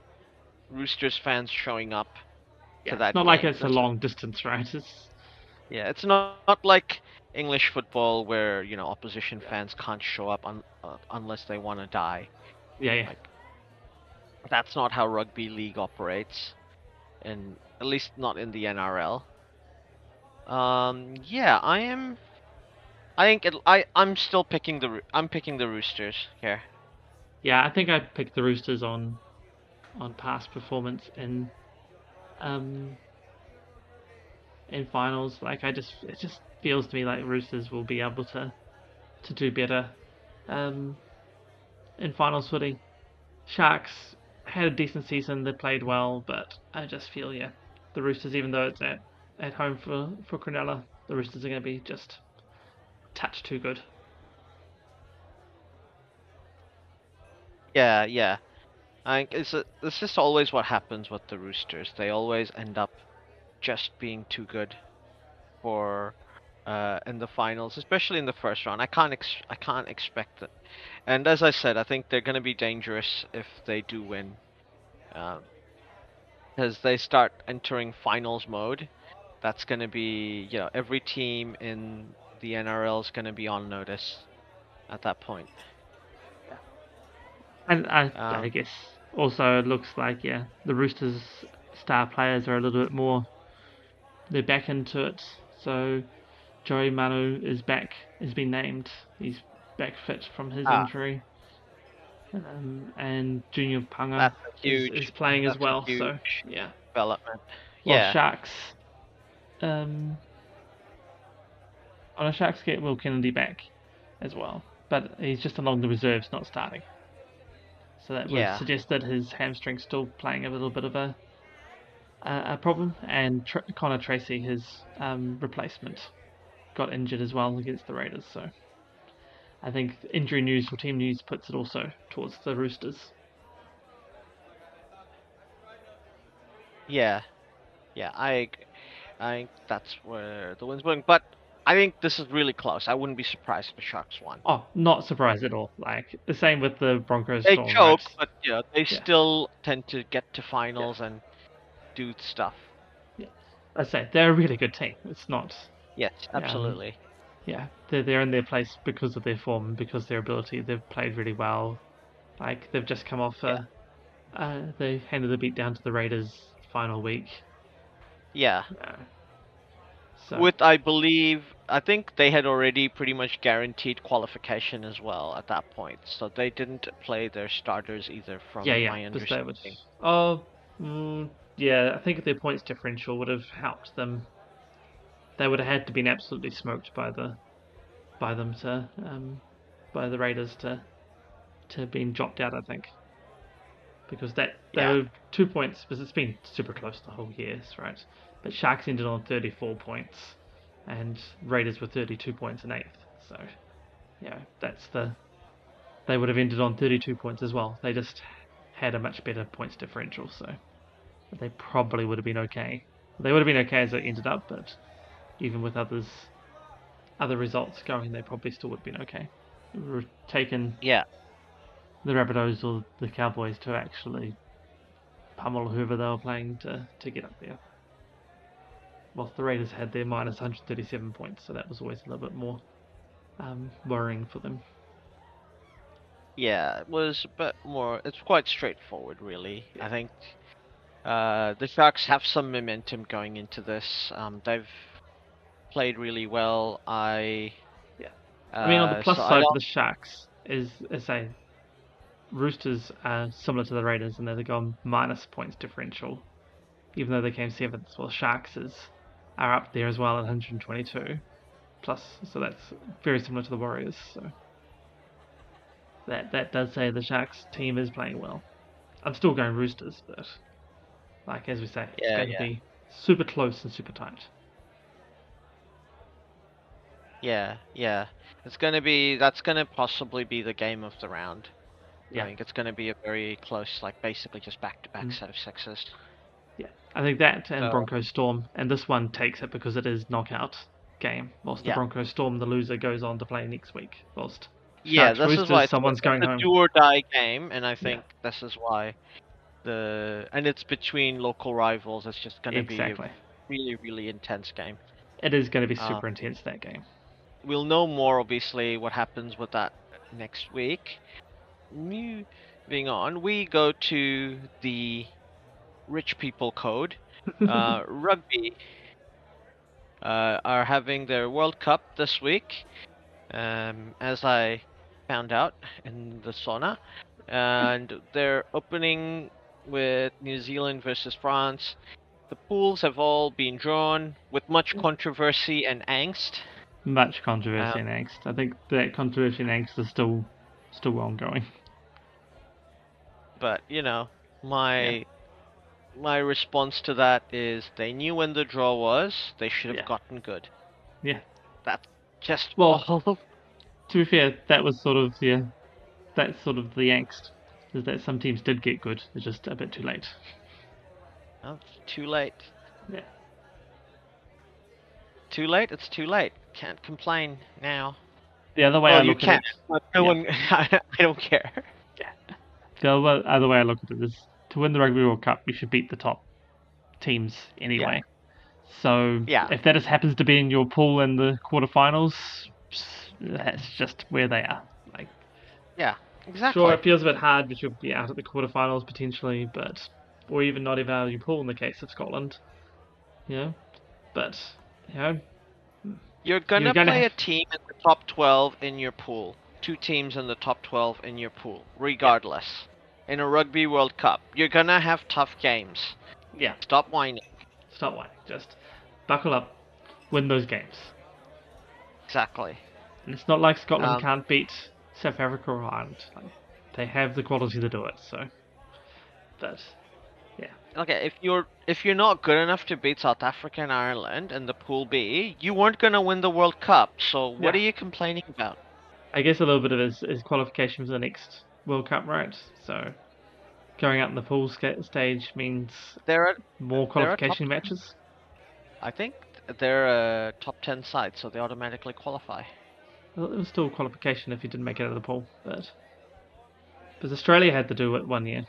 [SPEAKER 1] Roosters fans showing up
[SPEAKER 2] Yeah,
[SPEAKER 1] to that.
[SPEAKER 2] it's not like
[SPEAKER 1] game.
[SPEAKER 2] it's a long distance, right? It's
[SPEAKER 1] Yeah, it's not, not like English football where you know opposition fans can't show up un, uh, unless they want to die.
[SPEAKER 2] yeah, yeah.
[SPEAKER 1] That's not how rugby league operates, and at least not in the NRL. Um, yeah, I am. I think it, I I'm still picking the I'm picking the Roosters here.
[SPEAKER 2] Yeah, I think I picked the Roosters on on past performance in um in finals. Like I just it just feels to me like Roosters will be able to to do better um in finals footy. Sharks had a decent season, they played well, but I just feel yeah, the Roosters even though it's at at home for for Cronulla, the Roosters are going to be just touch too good.
[SPEAKER 1] Yeah, yeah. I think it's a, it's just always what happens with the Roosters. They always end up just being too good for uh, in the finals, especially in the first round. I can't ex- I can't expect it. And as I said, I think they're going to be dangerous if they do win, because they start entering finals mode. That's going to be you know every team in the NRL is going to be on notice at that point.
[SPEAKER 2] And I, I
[SPEAKER 1] Um,
[SPEAKER 2] guess also it looks like yeah, the Roosters star players are a little bit more. They're back into it. So Joey Manu is back. Has been named. He's back fit from his
[SPEAKER 1] Ah.
[SPEAKER 2] injury. Um, and Junior Panga
[SPEAKER 1] a
[SPEAKER 2] is, is playing as well. So yeah,
[SPEAKER 1] development.
[SPEAKER 2] well,
[SPEAKER 1] Yeah.
[SPEAKER 2] Sharks. Um, on a Sharks get Will Kennedy back as well, but he's just along the reserves, not starting. So that would
[SPEAKER 1] Yeah.
[SPEAKER 2] suggest that his hamstring's still playing a little bit of a a, a problem. And Tr- Connor Tracey, his um, replacement, got injured as well against the Raiders. So I think injury news or team news puts it also towards the Roosters.
[SPEAKER 1] Yeah, yeah, I, I think that's where the wind's blowing. But I think this is really close. I wouldn't be surprised if the Sharks won.
[SPEAKER 2] Oh, not surprised at all. Like the same with the Broncos.
[SPEAKER 1] They
[SPEAKER 2] Storm,
[SPEAKER 1] choke, but know, they
[SPEAKER 2] Yeah.
[SPEAKER 1] still tend to get to finals and do stuff.
[SPEAKER 2] I say they're a really good team. It's not.
[SPEAKER 1] Yes,
[SPEAKER 2] um,
[SPEAKER 1] absolutely.
[SPEAKER 2] Yeah, they're they're in their place because of their form, and because of their ability. They've played really well. Like they've just come off.
[SPEAKER 1] Yeah.
[SPEAKER 2] Uh, they handed the beat down to the Raiders final week.
[SPEAKER 1] yeah,
[SPEAKER 2] Uh, So
[SPEAKER 1] With I believe I think they had already pretty much guaranteed qualification as well at that point, so they didn't play their starters either. From
[SPEAKER 2] yeah,
[SPEAKER 1] my
[SPEAKER 2] yeah, would.
[SPEAKER 1] understanding.
[SPEAKER 2] Oh, mm, yeah. I think their points differential would have helped them. They would have had to been absolutely smoked by the, by them to, um, by the Raiders to, to have been dropped out. I think. Because that they
[SPEAKER 1] Yeah.
[SPEAKER 2] were two points because it's been super close the whole year, right? But Sharks ended on 34 points, and Raiders were 32 points in eighth. So, yeah, that's the. They would have ended on 32 points as well. They just had a much better points differential, so they probably would have been okay. They would have been okay as it ended up, but even with others, other results going, they probably still would have been okay. It would have taken
[SPEAKER 1] Yeah,
[SPEAKER 2] the Rabbitohs or the Cowboys to actually pummel whoever they were playing to, to get up there. Whilst the Raiders had their minus 137 points, so that was always a little bit more um, worrying for them.
[SPEAKER 1] yeah, it was a bit more. It's quite straightforward, really. I think uh, the Sharks have some momentum going into this. Um, they've played really well. I.
[SPEAKER 2] Yeah. I mean, on the
[SPEAKER 1] uh,
[SPEAKER 2] plus
[SPEAKER 1] so
[SPEAKER 2] side for the Sharks is, is say, Roosters are similar to the Raiders and they've gone minus points differential, even though they came seventh. Well, Sharks is are up there as well at 122 plus, so that's very similar to the Warriors. So that that does say the Sharks team is playing well. I'm still going Roosters, but like as we say, it's
[SPEAKER 1] Yeah,
[SPEAKER 2] going
[SPEAKER 1] yeah.
[SPEAKER 2] to be super close and super tight.
[SPEAKER 1] Yeah, yeah. It's gonna be. That's gonna possibly be the game of the round.
[SPEAKER 2] Yeah.
[SPEAKER 1] I think it's gonna be a very close, like basically just back-to-back
[SPEAKER 2] Mm.
[SPEAKER 1] set of sixes.
[SPEAKER 2] Yeah, I think that and
[SPEAKER 1] So-
[SPEAKER 2] Broncos Storm, and this one takes it because it is knockout game. Whilst the
[SPEAKER 1] Yeah.
[SPEAKER 2] Broncos Storm, the loser goes on to play next week. Whilst
[SPEAKER 1] Yeah, this
[SPEAKER 2] Roosters,
[SPEAKER 1] is why
[SPEAKER 2] someone's going
[SPEAKER 1] a
[SPEAKER 2] home.
[SPEAKER 1] do or die game, and I think this is why the and it's between local rivals. It's just gonna
[SPEAKER 2] exactly,
[SPEAKER 1] be a really, really intense game.
[SPEAKER 2] it is going to be
[SPEAKER 1] Uh,
[SPEAKER 2] super intense that game.
[SPEAKER 1] We'll know more, obviously, what happens with that next week. Moving on, we go to the rich people code. uh, rugby uh, are having their World Cup this week, um, as I found out in the sauna, and they're opening with New Zealand versus France. The pools have all been drawn with much controversy and angst.
[SPEAKER 2] Much controversy
[SPEAKER 1] Um,
[SPEAKER 2] and angst. I think that controversy and angst is still still ongoing.
[SPEAKER 1] But you know, my my response to that is they knew when the draw was. They should have
[SPEAKER 2] Yeah.
[SPEAKER 1] gotten good.
[SPEAKER 2] Yeah.
[SPEAKER 1] That's just
[SPEAKER 2] Well. To be fair, that was sort of yeah, that's sort of the angst. Is that some teams did get good, they're just a bit too late.
[SPEAKER 1] Oh, too late.
[SPEAKER 2] Yeah.
[SPEAKER 1] Too late. It's too late. Can't complain now.
[SPEAKER 2] The other way
[SPEAKER 1] oh,
[SPEAKER 2] I look at it,
[SPEAKER 1] no
[SPEAKER 2] Yeah.
[SPEAKER 1] one. I don't care.
[SPEAKER 2] the other, other way I look at it is to win the Rugby World Cup, you should beat the top teams anyway. Yeah. So
[SPEAKER 1] Yeah.
[SPEAKER 2] if that just happens to be in your pool in the quarterfinals, that's just where they are. Like,
[SPEAKER 1] Yeah. Exactly.
[SPEAKER 2] sure, it feels a bit hard, but you'll be out at the quarterfinals potentially, but or even not even out of your pool in the case of Scotland. You know, but you know,
[SPEAKER 1] You're gonna,
[SPEAKER 2] You're gonna
[SPEAKER 1] play
[SPEAKER 2] have-
[SPEAKER 1] a team in the top 12 in your pool. Two teams in the top 12 in your pool, regardless. In a Rugby World Cup, you're gonna have tough games.
[SPEAKER 2] yeah,
[SPEAKER 1] Stop whining.
[SPEAKER 2] stop whining. Just buckle up, win those games.
[SPEAKER 1] Exactly.
[SPEAKER 2] And it's not like Scotland
[SPEAKER 1] Um,
[SPEAKER 2] can't beat South Africa or Ireland. Like, they have the quality to do it. So, but
[SPEAKER 1] Okay, if you're if you're not good enough to beat South Africa and Ireland in the Pool B, you weren't gonna win the World Cup. So what
[SPEAKER 2] Yeah.
[SPEAKER 1] are you complaining about?
[SPEAKER 2] I guess a little bit of it is, is qualification for the next World Cup, right? So, going out in the pool sca- stage means
[SPEAKER 1] there are
[SPEAKER 2] more qualification matches.
[SPEAKER 1] I think they're a top 10 side, so they automatically qualify.
[SPEAKER 2] Well, it was still qualification if you didn't make it out of the pool, but because Australia had to do it one year.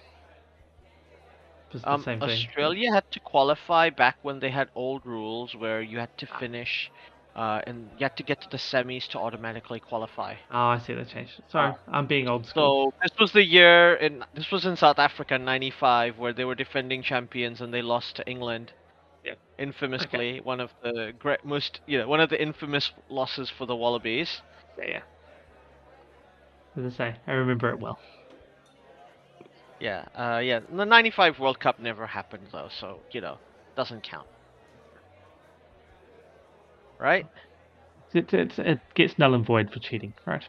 [SPEAKER 2] The
[SPEAKER 1] Um. Australia had to qualify back when they had old rules where you had to finish, uh, and you had to get to the semis to automatically qualify.
[SPEAKER 2] Oh, I see they changed. it. Sorry, I'm being old school.
[SPEAKER 1] So this was the year in this was in South Africa '95 where they were defending champions and they lost to England.
[SPEAKER 2] Yeah.
[SPEAKER 1] Infamously, one of the great most you know one of the infamous losses for the Wallabies.
[SPEAKER 2] Yeah, yeah. As I say, I remember it well.
[SPEAKER 1] Yeah, uh, yeah. The '95 World Cup never happened though, so you know, doesn't count. Right?
[SPEAKER 2] It, it, it gets null and void for cheating, right?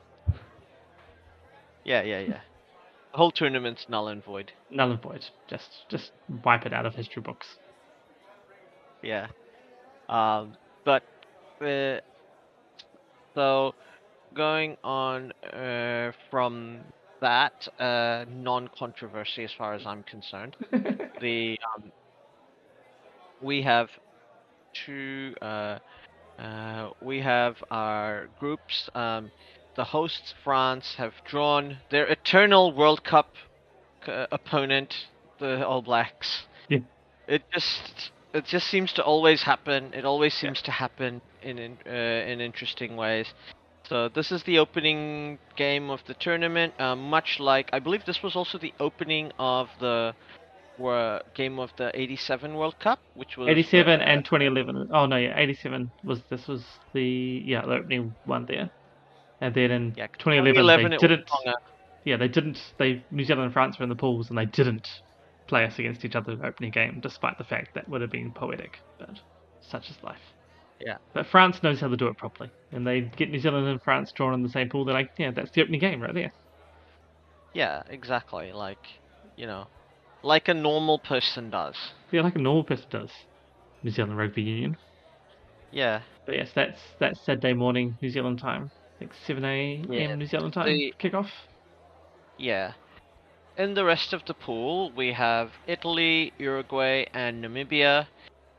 [SPEAKER 1] Yeah, yeah, yeah. The whole tournament's null and void.
[SPEAKER 2] Null and void. Just just wipe it out of history books.
[SPEAKER 1] Yeah. Um, but uh, so going on uh, from that uh, non-controversy, as far as I'm concerned, the um, we have two. Uh, uh, we have our groups. Um, the hosts, France, have drawn their eternal World Cup uh, opponent, the All Blacks.
[SPEAKER 2] Yeah.
[SPEAKER 1] It just it just seems to always happen. It always seems to happen in in, uh, in interesting ways. So this is the opening game of the tournament. Uh, much like I believe this was also the opening of the were game of the 87 World Cup, which was
[SPEAKER 2] 87
[SPEAKER 1] uh,
[SPEAKER 2] and 2011. Oh no, yeah, 87 was this was the yeah the opening one there, and then in
[SPEAKER 1] yeah,
[SPEAKER 2] 2011,
[SPEAKER 1] 2011
[SPEAKER 2] they didn't. Yeah, they didn't. They New Zealand and France were in the pools, and they didn't play us against each other in the opening game, despite the fact that would have been poetic. But such is life.
[SPEAKER 1] Yeah.
[SPEAKER 2] But France knows how to do it properly, and they get New Zealand and France drawn in the same pool. They're like, yeah, that's the opening game right there.
[SPEAKER 1] Yeah, exactly. Like, you know, like a normal person does.
[SPEAKER 2] Yeah, like a normal person does. New Zealand Rugby Union.
[SPEAKER 1] Yeah.
[SPEAKER 2] But yes, that's that's Saturday morning New Zealand time. I think 7 a.m.
[SPEAKER 1] Yeah,
[SPEAKER 2] New Zealand time
[SPEAKER 1] the-
[SPEAKER 2] kickoff.
[SPEAKER 1] Yeah. In the rest of the pool, we have Italy, Uruguay, and Namibia.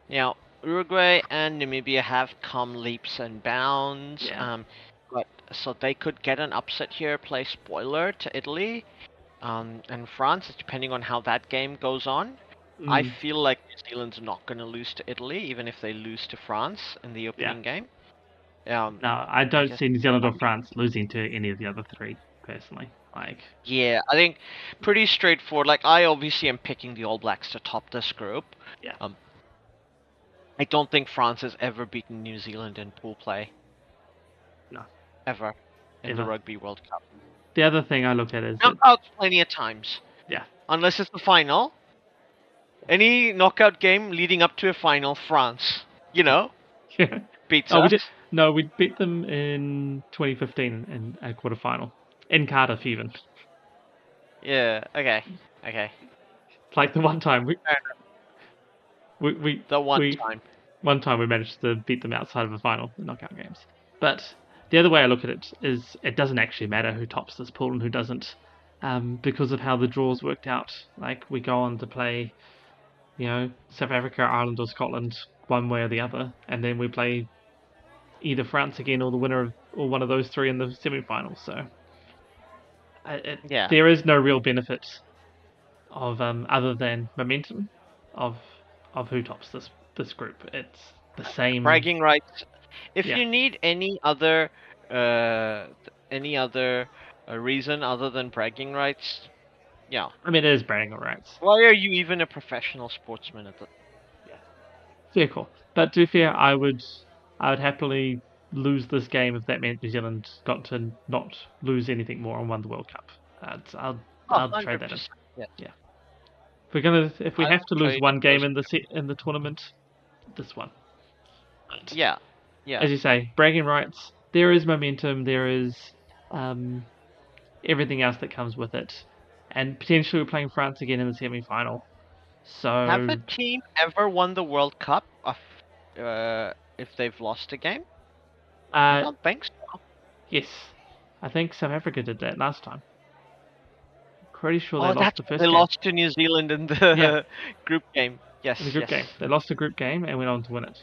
[SPEAKER 1] Now, Uruguay and Namibia have come leaps and bounds.
[SPEAKER 2] Yeah.
[SPEAKER 1] Um, but so they could get an upset here, play spoiler to Italy, um, and France, depending on how that game goes on. I
[SPEAKER 2] Mm,
[SPEAKER 1] feel like New Zealand's not going to lose to Italy, even if they lose to France in the opening game. Um,
[SPEAKER 2] no, I don't
[SPEAKER 1] guess
[SPEAKER 2] see New Zealand or France losing to any of the other three personally. Like,
[SPEAKER 1] Yeah, I think pretty straightforward. Like I obviously am picking the All Blacks to top this group.
[SPEAKER 2] Yeah.
[SPEAKER 1] Um, I don't think France has ever beaten New Zealand in pool play.
[SPEAKER 2] No.
[SPEAKER 1] Ever in the Rugby World Cup.
[SPEAKER 2] the other thing I look at is that,
[SPEAKER 1] Knockouts plenty of times.
[SPEAKER 2] Yeah.
[SPEAKER 1] Unless it's the final. Any knockout game leading up to a final, France, you know,
[SPEAKER 2] yeah.
[SPEAKER 1] beats
[SPEAKER 2] Oh, we
[SPEAKER 1] us.
[SPEAKER 2] did. No, we beat them in 2015 in a quarter final in Cardiff even.
[SPEAKER 1] Yeah. Okay. Okay.
[SPEAKER 2] Like the one time we we, we
[SPEAKER 1] The one
[SPEAKER 2] we,
[SPEAKER 1] time.
[SPEAKER 2] one time we managed to beat them outside of the final, the knockout games. But the other way I look at it is it doesn't actually matter who tops this pool and who doesn't, um, because of how the draws worked out. Like we go on to play, you know, South Africa, Ireland, or Scotland, one way or the other, and then we play either France again or the winner of or one of those three in the semi-finals. So it,
[SPEAKER 1] Yeah.
[SPEAKER 2] there is no real benefit of um, other than momentum of of who tops this this group. It's the same.
[SPEAKER 1] bragging rights. If
[SPEAKER 2] Yeah.
[SPEAKER 1] you need any other uh, any other uh, reason other than bragging rights, yeah.
[SPEAKER 2] I mean, it is bragging rights.
[SPEAKER 1] Why are you even a professional sportsman at the? Yeah.
[SPEAKER 2] Fair call. But to be fair, I would I would happily lose this game if that meant New Zealand got to not lose anything more and won the World Cup. I'd, I'll
[SPEAKER 1] Oh,
[SPEAKER 2] I'll trade that in.
[SPEAKER 1] 100%. Yeah.
[SPEAKER 2] If we're gonna if we
[SPEAKER 1] I
[SPEAKER 2] have to lose one game in the se- in the tournament, this one. But
[SPEAKER 1] Yeah. Yeah.
[SPEAKER 2] as you say, bragging rights. There is momentum. There is um, everything else that comes with it, and potentially we're playing France again in the semi-final. So
[SPEAKER 1] Have a team ever won the World Cup of, uh, if they've lost a game? I
[SPEAKER 2] uh,
[SPEAKER 1] don't think so.
[SPEAKER 2] yes, I think South Africa did that last time. Pretty sure
[SPEAKER 1] oh,
[SPEAKER 2] they lost
[SPEAKER 1] that's
[SPEAKER 2] the
[SPEAKER 1] they
[SPEAKER 2] game.
[SPEAKER 1] lost to New Zealand in the
[SPEAKER 2] Yeah.
[SPEAKER 1] group game. Yes.
[SPEAKER 2] in the group
[SPEAKER 1] yes.
[SPEAKER 2] game. They lost the group game and went on to win it.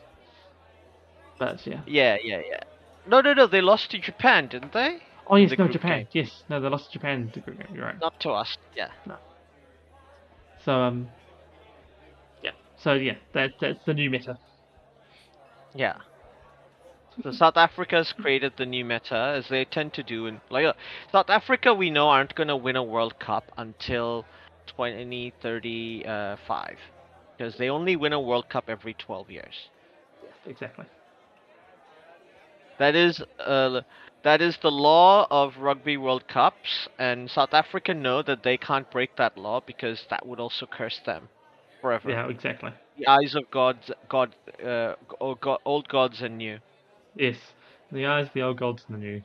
[SPEAKER 2] But yeah.
[SPEAKER 1] Yeah, yeah, yeah. No, no, no. They lost to Japan, didn't they?
[SPEAKER 2] Oh yes,
[SPEAKER 1] the
[SPEAKER 2] no Japan.
[SPEAKER 1] game.
[SPEAKER 2] Yes, no, they lost to Japan in the group game. You're right.
[SPEAKER 1] Not to us. Yeah. No.
[SPEAKER 2] So um, yeah. So yeah, that that's the new meta.
[SPEAKER 1] Yeah. So South Africa's created the new meta, as they tend to do. In like uh, South Africa, we know aren't gonna win a World Cup until 2035. because they only win a World Cup every 12 years.
[SPEAKER 2] Exactly.
[SPEAKER 1] That is uh, that is the law of Rugby World Cups, and South Africa know that they can't break that law because that would also curse them forever.
[SPEAKER 2] Yeah, exactly.
[SPEAKER 1] The eyes of gods, God, uh, old gods and new.
[SPEAKER 2] Yes, in the eyes of the old gods and the new,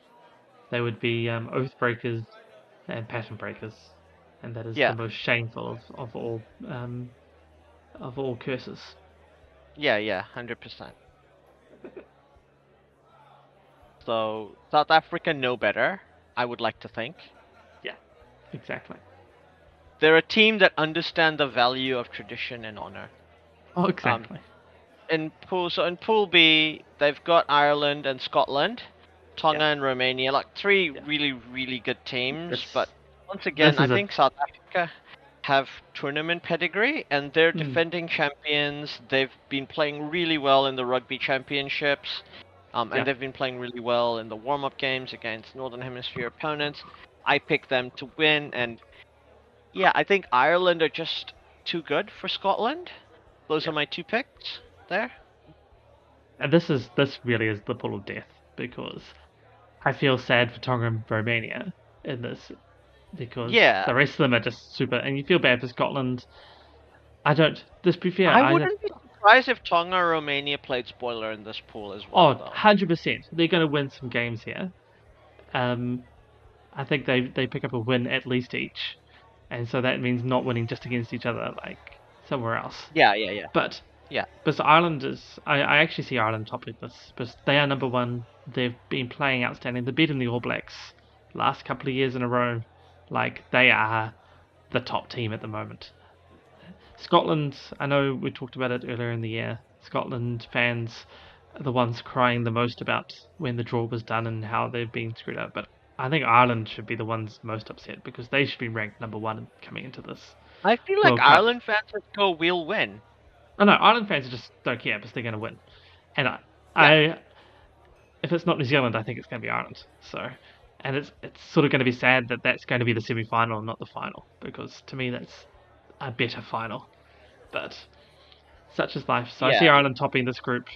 [SPEAKER 2] they would be um, oath breakers and pattern breakers, and that is
[SPEAKER 1] Yeah.
[SPEAKER 2] the most shameful of, of all um, of all curses.
[SPEAKER 1] Yeah, yeah, hundred percent. So South Africa know better. I would like to think Yeah,
[SPEAKER 2] Exactly.
[SPEAKER 1] they're a team that understand the value of tradition and honor.
[SPEAKER 2] Oh, exactly.
[SPEAKER 1] In pool, so in Pool B, they've got Ireland and Scotland, Tonga
[SPEAKER 2] Yeah.
[SPEAKER 1] and Romania, like three
[SPEAKER 2] Yeah.
[SPEAKER 1] really, really good teams.
[SPEAKER 2] This-
[SPEAKER 1] But once again, I
[SPEAKER 2] a-
[SPEAKER 1] think South Africa have tournament pedigree and they're
[SPEAKER 2] Mm.
[SPEAKER 1] defending champions. They've been playing really well in the rugby championships. Um, and
[SPEAKER 2] Yeah.
[SPEAKER 1] they've been playing really well in the warm-up games against Northern Hemisphere opponents. I pick them to win, and yeah, I think Ireland are just too good for Scotland. Those are my two picks there.
[SPEAKER 2] And this is this really is the pool of death because I feel sad for Tonga and Romania in this because
[SPEAKER 1] Yeah.
[SPEAKER 2] the rest of them are just super, and you feel bad for Scotland. I don't. This be fair.
[SPEAKER 1] I
[SPEAKER 2] I
[SPEAKER 1] wouldn't be surprised if Tonga or Romania played spoiler in this pool as well.
[SPEAKER 2] Oh, 100%. They're going to win some games here. Um, I think they they pick up a win at least each, and so that means not winning just against each other, like somewhere else.
[SPEAKER 1] Yeah, yeah, yeah.
[SPEAKER 2] But
[SPEAKER 1] Yeah.
[SPEAKER 2] but Ireland is. I, I actually see Ireland topping this, but they are number one. They've been playing outstanding. They've beaten the All Blacks last couple of years in a row. Like they are the top team at the moment. Scotland, I know we talked about it earlier in the year. Scotland fans are the ones crying the most about when the draw was done and how they've been screwed up. But I think Ireland should be the ones most upset because they should be ranked number one coming into this.
[SPEAKER 1] I feel like
[SPEAKER 2] World Cup.
[SPEAKER 1] Ireland fans would go, "We'll win."
[SPEAKER 2] Oh no, Ireland fans just don't care because they're going to win. And I, I, if it's not New Zealand, I think it's going to be Ireland. So, and it's it's sort of going to be sad that that's going to be the semi-final and not the final because to me that's a better final. But such is life. So I see Ireland topping this group.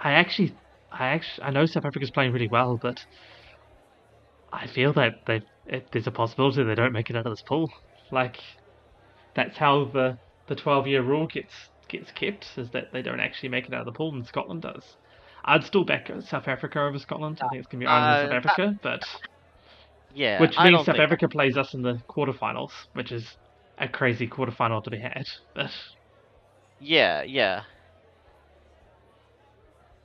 [SPEAKER 2] I actually, I actually, I know South Africa's playing really well, but I feel that they it, there's a possibility they don't make it out of this pool. Like that's how the the 12 year rule gets gets kept is that they don't actually make it out of the pool and Scotland does. I'd still back South Africa over Scotland. I think it's gonna be Ireland and
[SPEAKER 1] Uh,
[SPEAKER 2] South Africa, but
[SPEAKER 1] Yeah,
[SPEAKER 2] which means South Africa plays us in the quarterfinals, which is a crazy quarterfinal to be had. But
[SPEAKER 1] Yeah, yeah.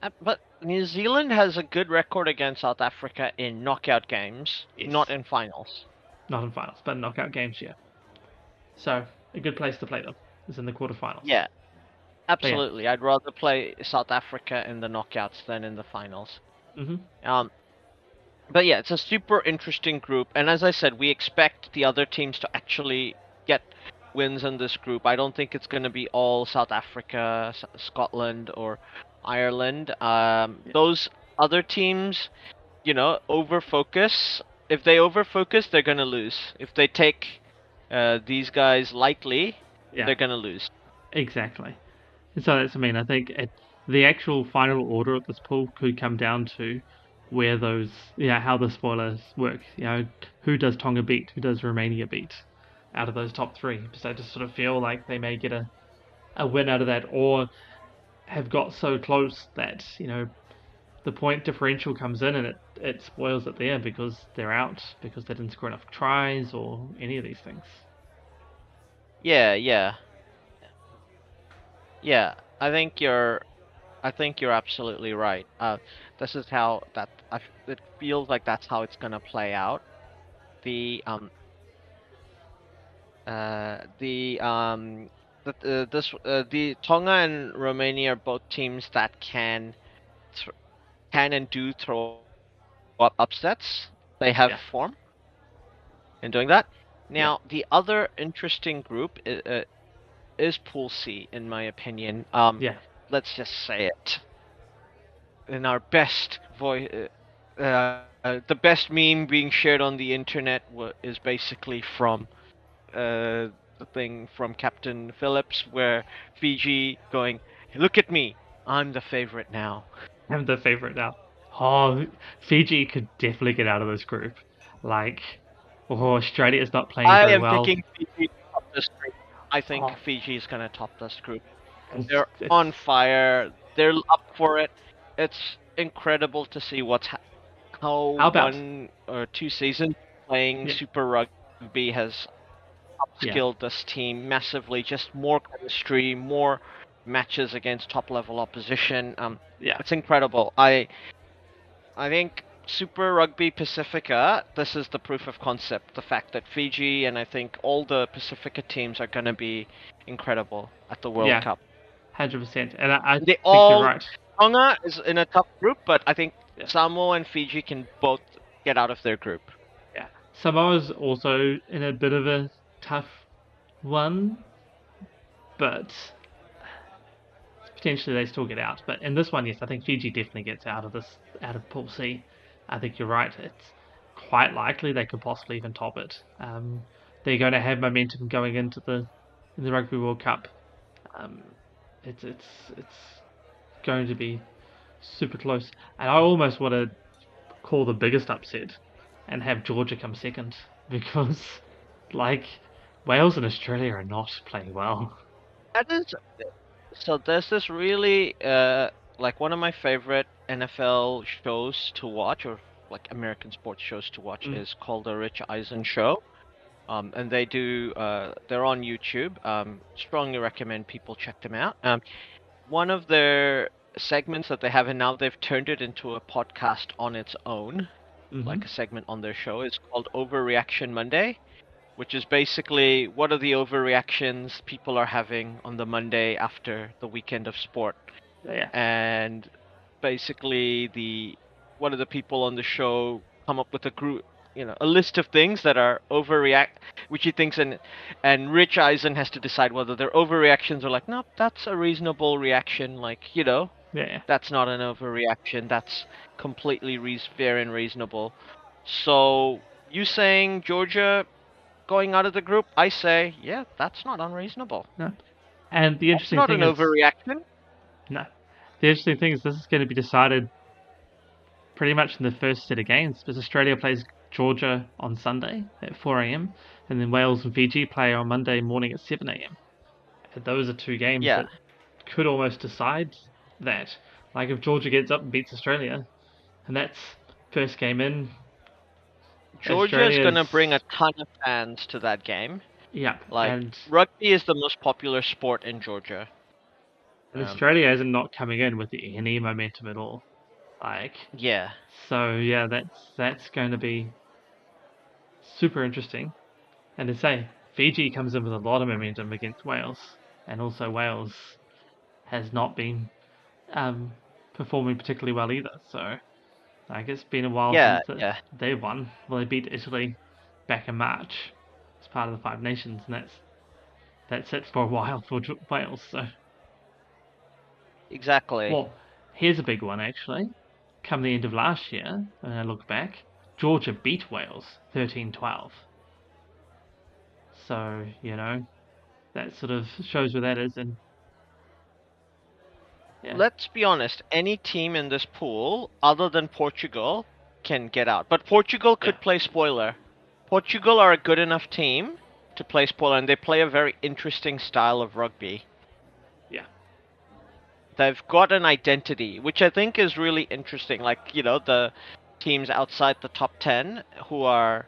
[SPEAKER 1] Uh, but New Zealand has a good record against South Africa in knockout games,
[SPEAKER 2] Yes.
[SPEAKER 1] not in finals.
[SPEAKER 2] not in finals, but in knockout games, yeah. So a good place to play them is in the quarterfinals.
[SPEAKER 1] Yeah, absolutely. I'd rather play South Africa in the knockouts than in the finals.
[SPEAKER 2] hmm
[SPEAKER 1] Um, but yeah, it's a super interesting group, and as I said, we expect the other teams to actually get wins in this group. I don't think it's going to be all South Africa, S- Scotland, or Ireland. Um,
[SPEAKER 2] Yeah.
[SPEAKER 1] Those other teams, you know, over focus. If they over focus, they're going to lose. If they take uh, these guys lightly,
[SPEAKER 2] Yeah.
[SPEAKER 1] they're going to lose.
[SPEAKER 2] Exactly. And so that's I mean I think it, the actual final order of this pool could come down to where those yeah how the spoilers work. You know who does Tonga beat, who does Romania beat, out of those top three. Because I just sort of feel like they may get a a win out of that, or have got so close that you know the point differential comes in and it it spoils it there because they're out because they didn't score enough tries or any of these things.
[SPEAKER 1] Yeah, yeah. Yeah, I think you're I think you're absolutely right. Uh this is how that I f it feels like that's how it's going to play out. The um uh the um the, uh, this uh, the Tonga and Romania are both teams that can can and do throw up upsets. They have
[SPEAKER 2] Yeah.
[SPEAKER 1] form in doing that. Now, the other interesting group is, Pool C, in my opinion. Um,
[SPEAKER 2] Yeah.
[SPEAKER 1] Let's just say it in our best voice. Uh, uh, the best meme being shared on the internet wa- is basically from uh, the thing from Captain Phillips where Fiji going, "Look at me, I'm the favorite now."
[SPEAKER 2] I'm the favorite now. Oh, Fiji could definitely get out of this group. Like, oh, Australia is not playing
[SPEAKER 1] I
[SPEAKER 2] very
[SPEAKER 1] am
[SPEAKER 2] well.
[SPEAKER 1] thinking Fiji top this group. I think
[SPEAKER 2] Oh.
[SPEAKER 1] Fiji is gonna top this group. They're on fire. They're up for it. It's incredible to see what's ha- how,
[SPEAKER 2] How
[SPEAKER 1] one or two seasons playing
[SPEAKER 2] Yeah.
[SPEAKER 1] Super Rugby has
[SPEAKER 2] Yeah.
[SPEAKER 1] upskilled this team massively. Just more chemistry, more matches against top level opposition. Um,
[SPEAKER 2] Yeah,
[SPEAKER 1] it's incredible. I I think Super Rugby Pacifica, this is the proof of concept. The fact that Fiji and I think all the Pacifica teams are going to be incredible at the World
[SPEAKER 2] Yeah.
[SPEAKER 1] Cup.
[SPEAKER 2] hundred percent. And I, I
[SPEAKER 1] They
[SPEAKER 2] think
[SPEAKER 1] all-
[SPEAKER 2] you're right.
[SPEAKER 1] Tonga is in a tough group, but I think
[SPEAKER 2] Yeah.
[SPEAKER 1] Samoa and Fiji can both get out of their group.
[SPEAKER 2] Yeah, Samoa's also in a bit of a tough one, but potentially they still get out. But in this one, yes, I think Fiji definitely gets out of this out of Pool C. I think you're right. It's quite likely they could possibly even top it. Um, they're going to have momentum going into the in the Rugby World Cup. Um, it's it's it's going to be super close, and I almost want to call the biggest upset and have Georgia come second because, like, Wales and Australia are not playing well.
[SPEAKER 1] That is so. There's this really uh, like one of my favorite NFL shows to watch, or like American sports shows to watch,
[SPEAKER 2] Mm.
[SPEAKER 1] is called the Rich Eisen Show. Um, and they do. Uh, they're on YouTube. Um, strongly recommend people check them out. Um, one of their segments that they have, and now they've turned it into a podcast on its own
[SPEAKER 2] Mhm.
[SPEAKER 1] like a segment on their show, is called Overreaction Monday, which is basically what are the overreactions people are having on the Monday after the weekend of sport, Oh,
[SPEAKER 2] yeah,
[SPEAKER 1] and basically the one of the people on the show come up with a group. You know, a list of things that are overreact, which he thinks, and and Rich Eisen has to decide whether they're overreactions or like, no, that's a reasonable reaction. Like, you know,
[SPEAKER 2] yeah,
[SPEAKER 1] that's not an overreaction. That's completely reas fair and reasonable. So you saying Georgia going out of the group? I say, yeah, that's not unreasonable. No.
[SPEAKER 2] And the interesting thing is, It's
[SPEAKER 1] not
[SPEAKER 2] thing
[SPEAKER 1] an
[SPEAKER 2] is,
[SPEAKER 1] overreaction.
[SPEAKER 2] No, the interesting thing is this is going to be decided pretty much in the first set of games because Australia plays Georgia on Sunday at 4 a.m. and then Wales and Fiji play on Monday morning at 7 a.m. And those are two games
[SPEAKER 1] Yeah.
[SPEAKER 2] that could almost decide that. Like if Georgia gets up and beats Australia, and that's first game in.
[SPEAKER 1] Georgia is going to bring a ton of fans to that game.
[SPEAKER 2] Yeah,
[SPEAKER 1] Like
[SPEAKER 2] and,
[SPEAKER 1] rugby is the most popular sport in Georgia.
[SPEAKER 2] And
[SPEAKER 1] um,
[SPEAKER 2] Australia isn't not coming in with any momentum at all. Like
[SPEAKER 1] Yeah.
[SPEAKER 2] So yeah, that's that's going to be super interesting. And to say, Fiji comes in with a lot of momentum against Wales, and also Wales has not been um, performing particularly well either. So like it's been a while
[SPEAKER 1] Yeah,
[SPEAKER 2] since
[SPEAKER 1] yeah.
[SPEAKER 2] they won. Well, they beat Italy back in March as part of the Five Nations, and that's that's it for a while for Wales. So
[SPEAKER 1] Exactly.
[SPEAKER 2] well, here's a big one actually. Come the end of last year, when I look back, Georgia beat Wales 13 12. So, you know, that sort of shows where that is. And yeah,
[SPEAKER 1] Let's be honest, any team in this pool, other than Portugal, can get out. But Portugal could
[SPEAKER 2] Yeah.
[SPEAKER 1] play spoiler. Portugal are a good enough team to play spoiler, and they play a very interesting style of rugby.
[SPEAKER 2] Yeah.
[SPEAKER 1] They've got an identity, which I think is really interesting. Like, you know, the teams outside the top 10 who are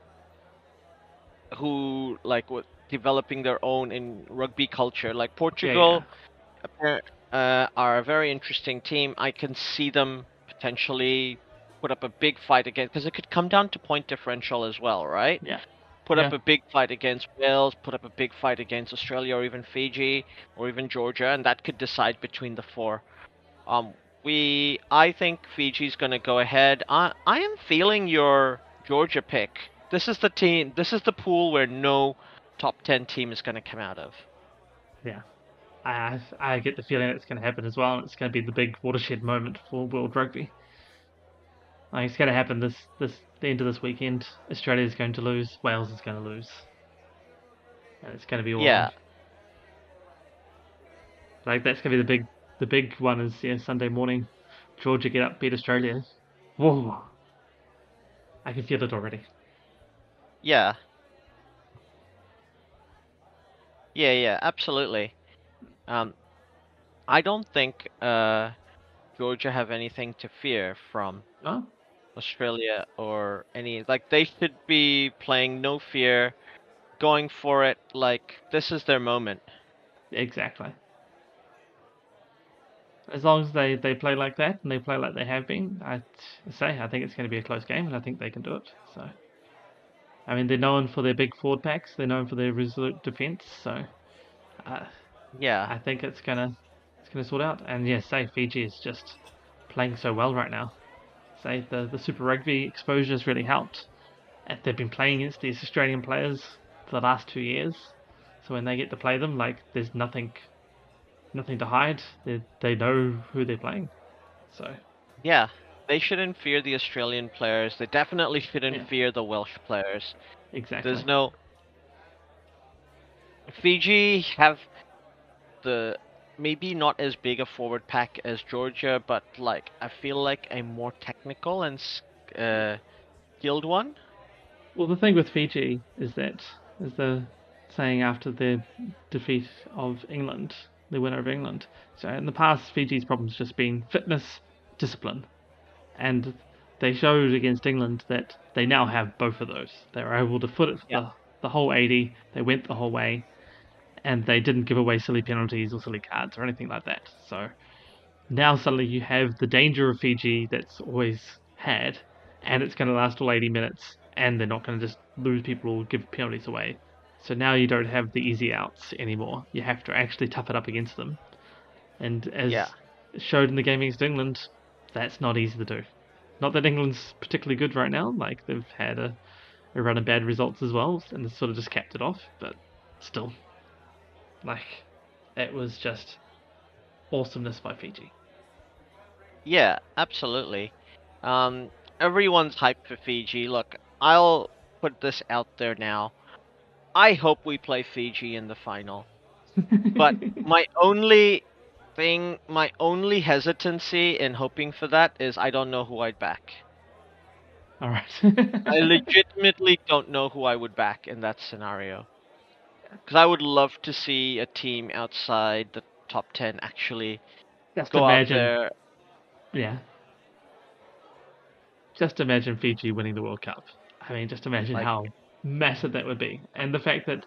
[SPEAKER 1] who like what developing their own in rugby culture like
[SPEAKER 2] yeah,
[SPEAKER 1] Portugal uh, are a very interesting team. I can see them potentially put up a big fight again because it could come down to point differential as well, right?
[SPEAKER 2] Yeah.
[SPEAKER 1] Put up a big fight against Wales, put up a big fight against Australia or even Fiji or even Georgia, and that could decide between the four. Um, we, I think Fiji's going to go ahead. I, I am feeling your Georgia pick. This is the team. This is the pool where no top ten team is going to come out of.
[SPEAKER 2] yeah. I, I get the feeling it's going to happen as well, it's going to be the big watershed moment for world rugby. Like it's going to happen this this the end of this weekend. Australia is going to lose. Wales is going to lose. and it's going to be all
[SPEAKER 1] Yeah.
[SPEAKER 2] Like that's going to be the big the big one is yeah Sunday morning, Georgia get up beat Australia. Whoa, I can feel it already.
[SPEAKER 1] Yeah. Yeah, yeah, absolutely. Um, I don't think uh, Georgia have anything to fear from
[SPEAKER 2] Oh,
[SPEAKER 1] Australia or any like they should be playing no fear, going for it like this is their moment.
[SPEAKER 2] exactly. As long as they, they play like that and they play like they have been, I say I think it's going to be a close game and I think they can do it. So, I mean they're known for their big forward packs, they're known for their resolute defense. So, uh,
[SPEAKER 1] Yeah.
[SPEAKER 2] I think it's gonna it's gonna sort out. And yeah, say Fiji is just playing so well right now. Say the the Super Rugby exposure has really helped. And they've been playing against these Australian players for the last two years, so when they get to play them, like there's nothing nothing to hide. They they know who they're playing. So
[SPEAKER 1] Yeah. They shouldn't fear the Australian players. They definitely shouldn't
[SPEAKER 2] Yeah.
[SPEAKER 1] fear the Welsh players.
[SPEAKER 2] exactly.
[SPEAKER 1] There's no Fiji have the maybe not as big a forward pack as Georgia, but like I feel like a more technical and uh, skilled one.
[SPEAKER 2] Well, the thing with Fiji is that, is the saying after the defeat of England, the winner of England. So in the past, Fiji's problem's just been fitness, discipline, and they showed against England that they now have both of those. They were able to foot it
[SPEAKER 1] Yeah.
[SPEAKER 2] the, the whole 80. They went the whole way, and they didn't give away silly penalties or silly cards or anything like that. So now suddenly you have the danger of Fiji that's always had, and it's going to last all 80 minutes, and they're not going to just lose people or give penalties away. So now you don't have the easy outs anymore. You have to actually tough it up against them. And as
[SPEAKER 1] Yeah.
[SPEAKER 2] showed in the game against England, that's not easy to do. Not that England's particularly good right now, like they've had a, a run of bad results as well, and sort of just capped it off, but still. Like, it was just awesomeness by Fiji.
[SPEAKER 1] Yeah, absolutely. Um, everyone's hyped for Fiji. Look, I'll put this out there now. I hope we play Fiji in the final. But my only thing, my only hesitancy in hoping for that is I don't know who I'd back.
[SPEAKER 2] Alright.
[SPEAKER 1] I legitimately don't know who I would back in that scenario. Because I would love to see a team outside the top 10 actually
[SPEAKER 2] Just
[SPEAKER 1] go out
[SPEAKER 2] imagine.
[SPEAKER 1] there.
[SPEAKER 2] Yeah. Just imagine Fiji winning the World Cup. I mean, just imagine
[SPEAKER 1] Like-
[SPEAKER 2] how massive that would be. And the fact that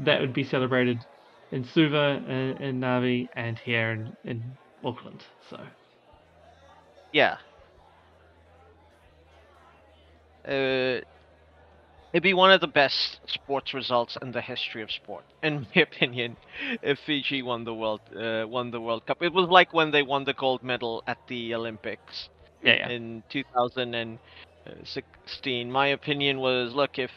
[SPEAKER 2] that would be celebrated in Suva, in, in Navi, and here in, in Auckland. So,
[SPEAKER 1] Yeah. Uh, it'd be one of the best sports results in the history of sport, in my opinion. If Fiji won the world, uh, won the World Cup, it was like when they won the gold medal at the Olympics.
[SPEAKER 2] yeah, yeah.
[SPEAKER 1] in 2016. My opinion was, look, if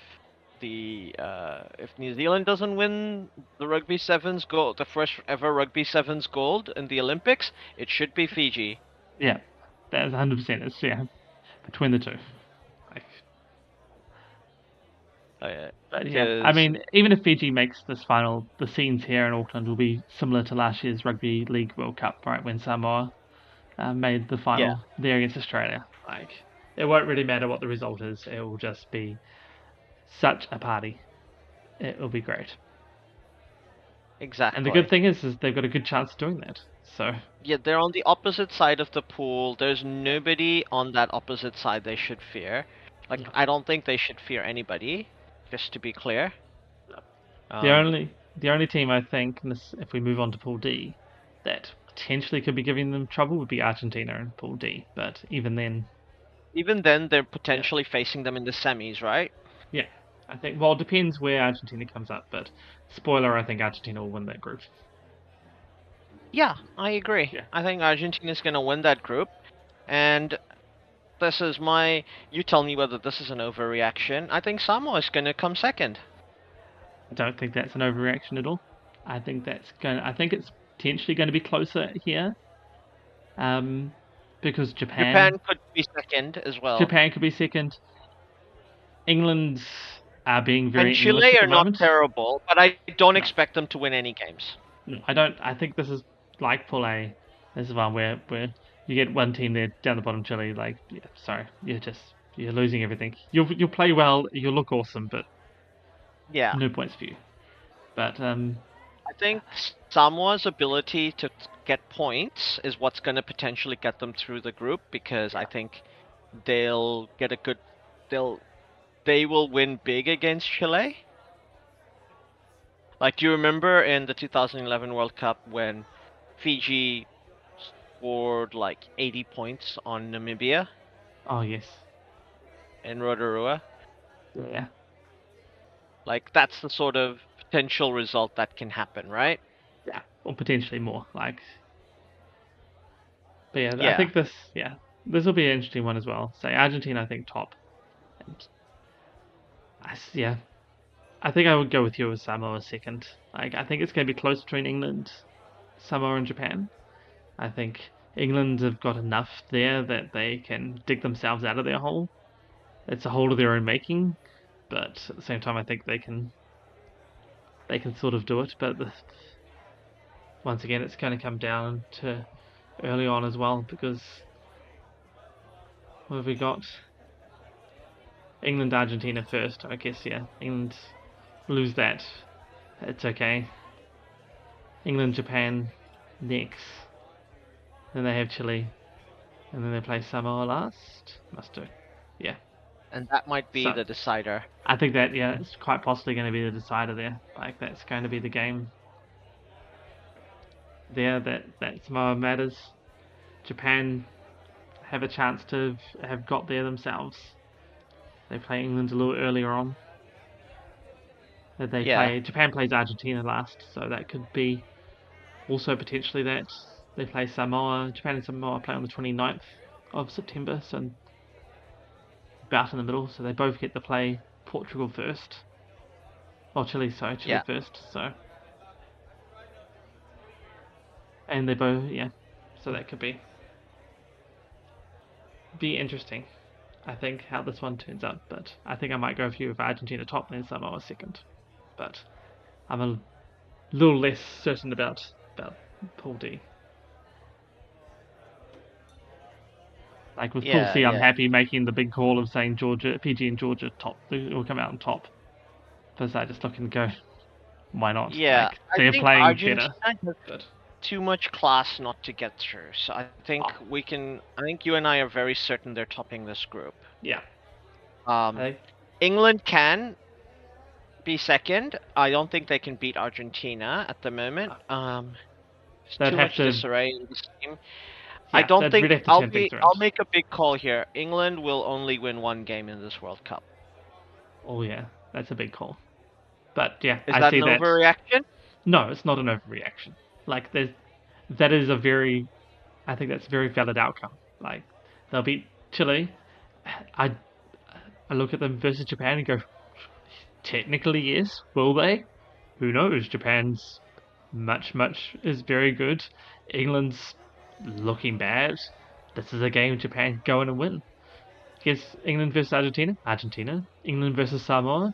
[SPEAKER 1] the uh, if New Zealand doesn't win the rugby sevens gold, the first ever rugby sevens gold in the Olympics, it should be Fiji.
[SPEAKER 2] Yeah. That is 100%. It's, yeah, between the two. Like,
[SPEAKER 1] Uh,
[SPEAKER 2] yeah, I mean, even if Fiji makes this final, the scenes here in Auckland will be similar to last year's Rugby League World Cup, right? When Samoa uh, made the final
[SPEAKER 1] Yeah.
[SPEAKER 2] there against Australia. Like, it won't really matter what the result is. It will just be such a party. It will be great.
[SPEAKER 1] exactly.
[SPEAKER 2] And the good thing is, is they've got a good chance of doing that. So
[SPEAKER 1] yeah, they're on the opposite side of the pool. There's nobody on that opposite side they should fear. Like,
[SPEAKER 2] Yeah.
[SPEAKER 1] I don't think they should fear anybody. Just to be clear. Um,
[SPEAKER 2] the only the only team I think, this, if we move on to Pool D, that potentially could be giving them trouble would be Argentina in Pool D. But even then,
[SPEAKER 1] even then, they're potentially facing them in the semis, right?
[SPEAKER 2] Yeah, I think well, it depends where Argentina comes up, but spoiler, I think Argentina will win that group.
[SPEAKER 1] Yeah, I agree.
[SPEAKER 2] Yeah.
[SPEAKER 1] I think Argentina is going to win that group. And this is my. You tell me whether this is an overreaction. I think Samoa is going to come second.
[SPEAKER 2] I don't think that's an overreaction at all. I think that's going. I think it's potentially going to be closer here, um, because Japan,
[SPEAKER 1] Japan could be second as well.
[SPEAKER 2] Japan could be second. England, are being very
[SPEAKER 1] and Chile
[SPEAKER 2] at
[SPEAKER 1] are not
[SPEAKER 2] moment.
[SPEAKER 1] terrible, but I don't
[SPEAKER 2] No.
[SPEAKER 1] expect them to win any games.
[SPEAKER 2] No, I don't. I think this is like A. This is one where where you get one team there down the bottom, Chile. Like, yeah, sorry, you're just you're losing everything. You'll you'll play well, you'll look awesome, but
[SPEAKER 1] Yeah.
[SPEAKER 2] no points for you. But um,
[SPEAKER 1] I think Samoa's ability to get points is what's going to potentially get them through the group because I think they'll get a good they'll they will win big against Chile. Like do you remember in the 2011 World Cup when Fiji scored like 80 points on Namibia
[SPEAKER 2] oh yes,
[SPEAKER 1] in Rotorua?
[SPEAKER 2] yeah,
[SPEAKER 1] Like that's the sort of potential result that can happen, right?
[SPEAKER 2] yeah, or potentially more. Like, but yeah, I think this yeah this will be an interesting one as well. Say Argentina, I think top, and I yeah, I think I would go with you as Samoa second. Like I think it's going to be close between England, Samoa, and Japan. I think England have got enough there that they can dig themselves out of their hole. It's a hole of their own making, but at the same time, I think they can they can sort of do it. But the, once again, it's going to come down to early on as well because what have we got? England, Argentina first. I guess yeah, England lose that. It's okay. England, Japan next. Then they have Chile, and then they play Samoa last. Must do. Yeah,
[SPEAKER 1] And that might be
[SPEAKER 2] So-
[SPEAKER 1] the decider.
[SPEAKER 2] I think that yeah, it's quite possibly going to be the decider there. Like that's going to be the game. There, that that Samoa matters. Japan have a chance to have got there themselves. They play England a little earlier on. That they
[SPEAKER 1] Yeah.
[SPEAKER 2] play Japan plays Argentina last, so that could be also potentially that they play Samoa. Japan and Samoa play on the 29th of September, so about in the middle, so they both get to play Portugal first. Well, Chile, sorry, Chile
[SPEAKER 1] Yeah.
[SPEAKER 2] first, so. And they both, yeah, so that could be. Be interesting, I think, how this one turns out, but I think I might go for you with Argentina top and then Samoa second. But I'm a little less certain about, about Pool D. Like with
[SPEAKER 1] Yeah,
[SPEAKER 2] Pool C, I'm happy making the big call of saying Georgia, Fiji and Georgia top they will come out on top. Because I just look and go, why not?
[SPEAKER 1] Yeah,
[SPEAKER 2] like,
[SPEAKER 1] I
[SPEAKER 2] they're
[SPEAKER 1] think
[SPEAKER 2] playing
[SPEAKER 1] Argentina
[SPEAKER 2] better.
[SPEAKER 1] has too much class not to get through. So I think
[SPEAKER 2] Ah.
[SPEAKER 1] we can. I think you and I are very certain they're topping this group.
[SPEAKER 2] yeah,
[SPEAKER 1] Um,
[SPEAKER 2] I,
[SPEAKER 1] England can be second. I don't think they can beat Argentina at the moment. Um, there's
[SPEAKER 2] They'd
[SPEAKER 1] too
[SPEAKER 2] have
[SPEAKER 1] much
[SPEAKER 2] to-
[SPEAKER 1] disarray in this team. I don't think
[SPEAKER 2] really
[SPEAKER 1] I'll be. I'll make a big call here. England will only win one game in this World Cup.
[SPEAKER 2] Oh yeah, that's a big call. But yeah,
[SPEAKER 1] Is
[SPEAKER 2] I
[SPEAKER 1] that
[SPEAKER 2] see
[SPEAKER 1] an
[SPEAKER 2] that.
[SPEAKER 1] overreaction?
[SPEAKER 2] No, it's not an overreaction. Like there's, that is a very, I think that's a very valid outcome. Like they'll beat Chile. I, I look at them versus Japan and go, technically yes. Will they? Who knows? Japan's much much is very good. England's looking bad. This is a game Japan go in and win. Against England versus Argentina. Argentina. England versus Samoa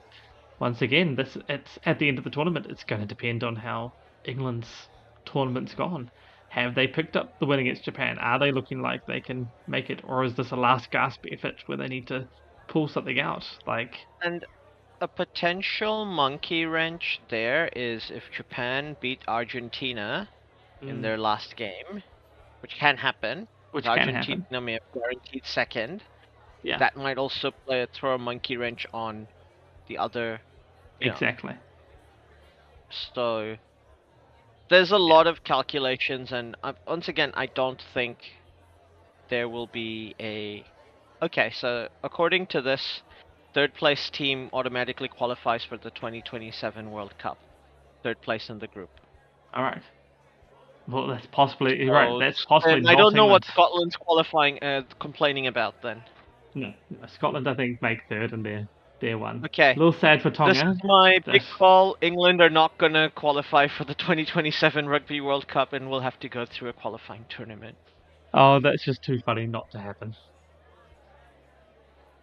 [SPEAKER 2] once again, this it's at the end of the tournament. It's going to depend on how England's tournament's gone. Have they picked up the win against Japan? Are they looking like they can make it, or is this a last gasp effort where they need to pull something out? Like,
[SPEAKER 1] And a potential monkey wrench there is if Japan beat Argentina in
[SPEAKER 2] mm,
[SPEAKER 1] their last game, which can happen.
[SPEAKER 2] which
[SPEAKER 1] Argentina
[SPEAKER 2] happen.
[SPEAKER 1] may have guaranteed second.
[SPEAKER 2] Yeah,
[SPEAKER 1] That might also play throw a monkey wrench on the other. you know,
[SPEAKER 2] exactly.
[SPEAKER 1] So there's a lot of calculations, and uh, once again, I don't think there will be a. Okay, so according to this, third place team automatically qualifies for the 2027 World Cup. Third place in the group.
[SPEAKER 2] All right. Well, that's possibly you're right. That's possibly.
[SPEAKER 1] I don't know what Scotland's qualifying, uh, complaining about then.
[SPEAKER 2] No, no, Scotland, I think, make third and they're they're one.
[SPEAKER 1] Okay.
[SPEAKER 2] A little sad for Tonga.
[SPEAKER 1] This is my big call. England are not gonna qualify for the 2027 Rugby World Cup, and will have to go through a qualifying tournament.
[SPEAKER 2] Oh, that's just too funny not to happen.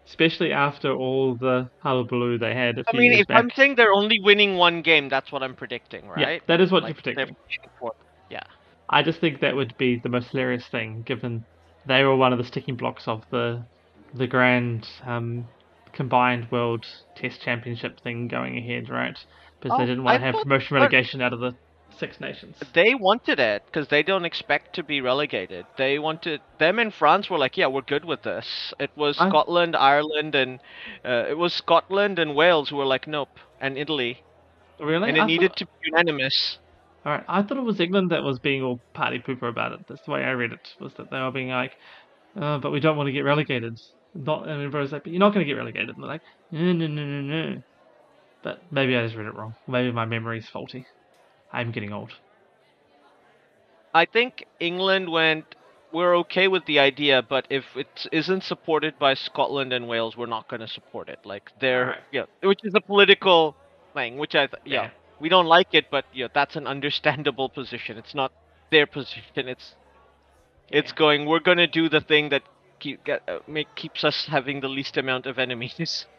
[SPEAKER 2] especially after all the hullabaloo they had. A
[SPEAKER 1] I mean, if
[SPEAKER 2] back.
[SPEAKER 1] I'm saying they're only winning one game, that's what I'm predicting, right?
[SPEAKER 2] yeah, that is what
[SPEAKER 1] Like,
[SPEAKER 2] you're predicting.
[SPEAKER 1] they're finishing fourth. Yeah.
[SPEAKER 2] I just think that would be the most hilarious thing, given they were one of the sticking blocks of the the grand um, combined world test championship thing going ahead, right? Because they
[SPEAKER 1] Oh,
[SPEAKER 2] didn't want
[SPEAKER 1] I
[SPEAKER 2] to have promotion relegation out of the Six Nations.
[SPEAKER 1] They wanted it because they don't expect to be relegated. They wanted them in France were like, yeah, we're good with this. It was
[SPEAKER 2] I-
[SPEAKER 1] Scotland, Ireland, and uh, it was Scotland and Wales who were like, nope, and Italy,
[SPEAKER 2] Really?
[SPEAKER 1] and it
[SPEAKER 2] I
[SPEAKER 1] needed
[SPEAKER 2] thought,
[SPEAKER 1] to be unanimous.
[SPEAKER 2] All right, I thought it was England that was being all party pooper about it. That's the way I read it. Was that they were being like, uh, but we don't want to get relegated. Not, and everybody's like, but you're not going to get relegated. And they're like, no, no, no, no, no. But maybe I just read it wrong. Maybe my memory's faulty. I'm getting old.
[SPEAKER 1] I think England went. We're okay with the idea, but if it isn't supported by Scotland and Wales, we're not going to support it. Like they're
[SPEAKER 2] Alright.
[SPEAKER 1] yeah, which is a political thing, which I th- yeah,
[SPEAKER 2] Yeah.
[SPEAKER 1] We don't like it, but yeah, that's an understandable position. It's not their position. It's it's
[SPEAKER 2] Yeah.
[SPEAKER 1] going. We're going to do the thing that keep get, uh, make keeps us having the least amount of enemies.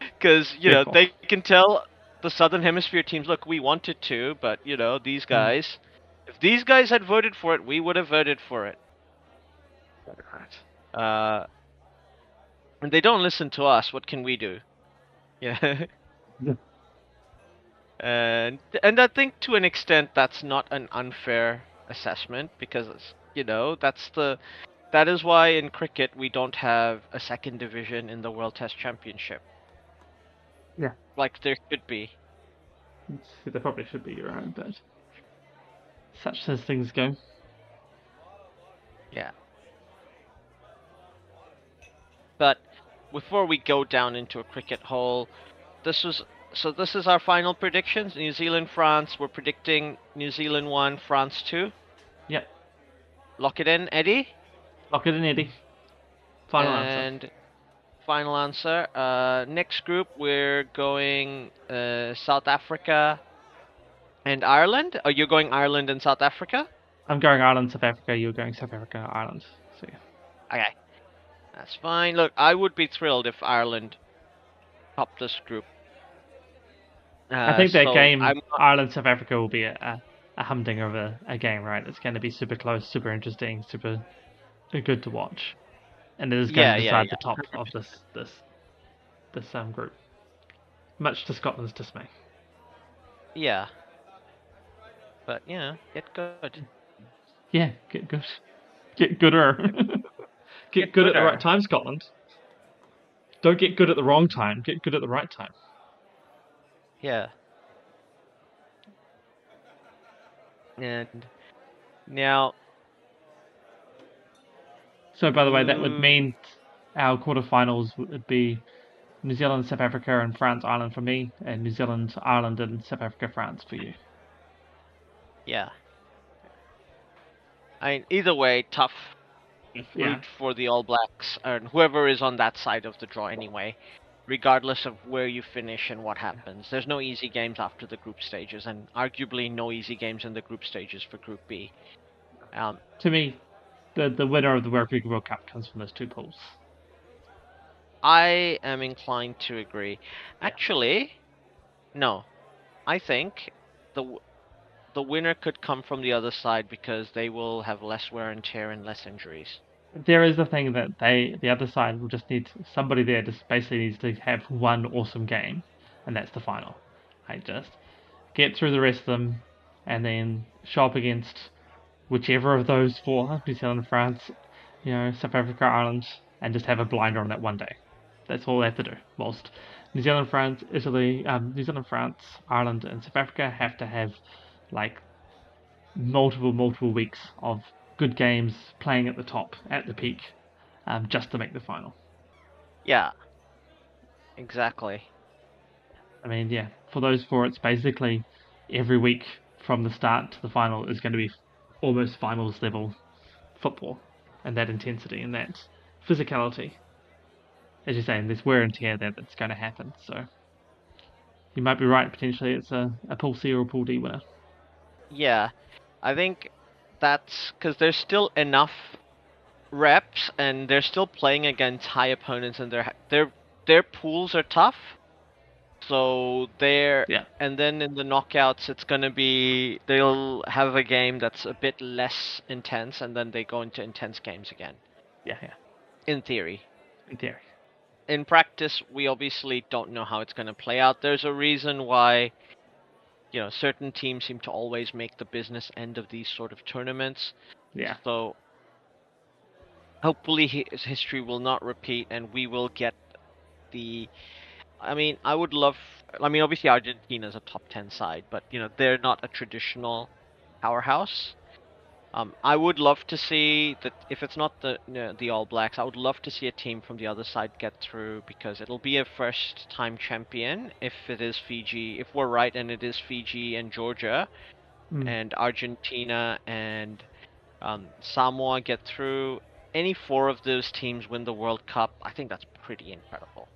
[SPEAKER 1] Because you know they can tell the southern hemisphere teams, look, we wanted to, but you know these
[SPEAKER 2] Hmm.
[SPEAKER 1] guys, if these guys had voted for it, we would have voted for it. Uh, and they don't listen to us. What can we do? Yeah. and and I think to an extent that's not an unfair assessment because you know that's the that is why in cricket we don't have a second division in the World Test Championship.
[SPEAKER 2] Yeah.
[SPEAKER 1] Like there should be.
[SPEAKER 2] There probably should be your own, but such as things go.
[SPEAKER 1] Yeah. But before we go down into a cricket hole, this was so this is our final predictions. New Zealand France, we're predicting New Zealand 1, France 2.
[SPEAKER 2] Yep.
[SPEAKER 1] Lock it in, Eddie.
[SPEAKER 2] Lock it in, Eddie. Final answer.
[SPEAKER 1] and final answer. Uh, next group we're going uh, South Africa and Ireland. Are you going Ireland and South Africa?
[SPEAKER 2] I'm going Ireland, South Africa. You're going South Africa, Ireland. So yeah.
[SPEAKER 1] Okay. That's fine. Look, I would be thrilled if Ireland topped this group.
[SPEAKER 2] I
[SPEAKER 1] Uh,
[SPEAKER 2] think that
[SPEAKER 1] so
[SPEAKER 2] game,
[SPEAKER 1] I'm
[SPEAKER 2] Ireland South Africa, will be a, a, humdinger of a, a game, right? It's going to be super close, super interesting, super good to watch, and it is going
[SPEAKER 1] Yeah,
[SPEAKER 2] to
[SPEAKER 1] yeah,
[SPEAKER 2] decide
[SPEAKER 1] yeah.
[SPEAKER 2] the top of this this this um group, much to Scotland's dismay.
[SPEAKER 1] yeah. But yeah, get good.
[SPEAKER 2] Yeah, get good, get gooder, get,
[SPEAKER 1] Get
[SPEAKER 2] good at the right time, Scotland. Don't get good at the wrong time. Get good at the right time.
[SPEAKER 1] Yeah. And now,
[SPEAKER 2] So, by the way, that would
[SPEAKER 1] Mm.
[SPEAKER 2] mean our quarterfinals would be New Zealand, South Africa, and France, Ireland for me, and New Zealand, Ireland, and South Africa, France for you.
[SPEAKER 1] yeah. I mean, either way, tough
[SPEAKER 2] Yeah.
[SPEAKER 1] route for the All Blacks and whoever is on that side of the draw anyway, regardless of where you finish and what happens. There's no easy games after the group stages, and arguably no easy games in the group stages for Group B. Um,
[SPEAKER 2] To me, the the winner of the Rugby World Cup comes from those two pools.
[SPEAKER 1] I am inclined to agree. Actually, no. I think the the winner could come from the other side because they will have less wear and tear and less injuries.
[SPEAKER 2] There is the thing that they, the other side, will just need somebody there. Just basically needs to have one awesome game, and that's the final. Like just get through the rest of them, and then show up against whichever of those four, New Zealand, France, you know, South Africa, Ireland, and just have a blinder on that one day. That's all they have to do. Whilst New Zealand, France, Italy, um, New Zealand, France, Ireland, and South Africa have to have like multiple, multiple weeks of good games playing at the top, at the peak, um, just to make the final.
[SPEAKER 1] Yeah. Exactly.
[SPEAKER 2] I mean, yeah, for those four, it's basically every week from the start to the final is going to be almost finals level football, and that intensity and that physicality. As you're saying, there's wear and tear there that's going to happen. So you might be right. Potentially, it's a, a pool C or a pool D winner.
[SPEAKER 1] Yeah. I think that's because there's still enough reps, and they're still playing against high opponents, and their their their pools are tough. So they're
[SPEAKER 2] Yeah.
[SPEAKER 1] and then in the knockouts, it's gonna be they'll have a game that's a bit less intense, and then they go into intense games again.
[SPEAKER 2] Yeah, yeah.
[SPEAKER 1] In theory,
[SPEAKER 2] In theory.
[SPEAKER 1] in practice, we obviously don't know how it's gonna play out. There's a reason why. You know, certain teams seem to always make the business end of these sort of tournaments.
[SPEAKER 2] Yeah.
[SPEAKER 1] So hopefully his history will not repeat, and we will get the. I mean, I would love. I mean, obviously Argentina's a top ten side, but you know they're not a traditional powerhouse. Um, I would love to see that if it's not the you know, the All Blacks, I would love to see a team from the other side get through because it'll be a first time champion if it is Fiji. If we're right and it is Fiji and Georgia,
[SPEAKER 2] Mm.
[SPEAKER 1] and Argentina and um, Samoa get through. Any four of those teams win the World Cup. I think that's pretty incredible.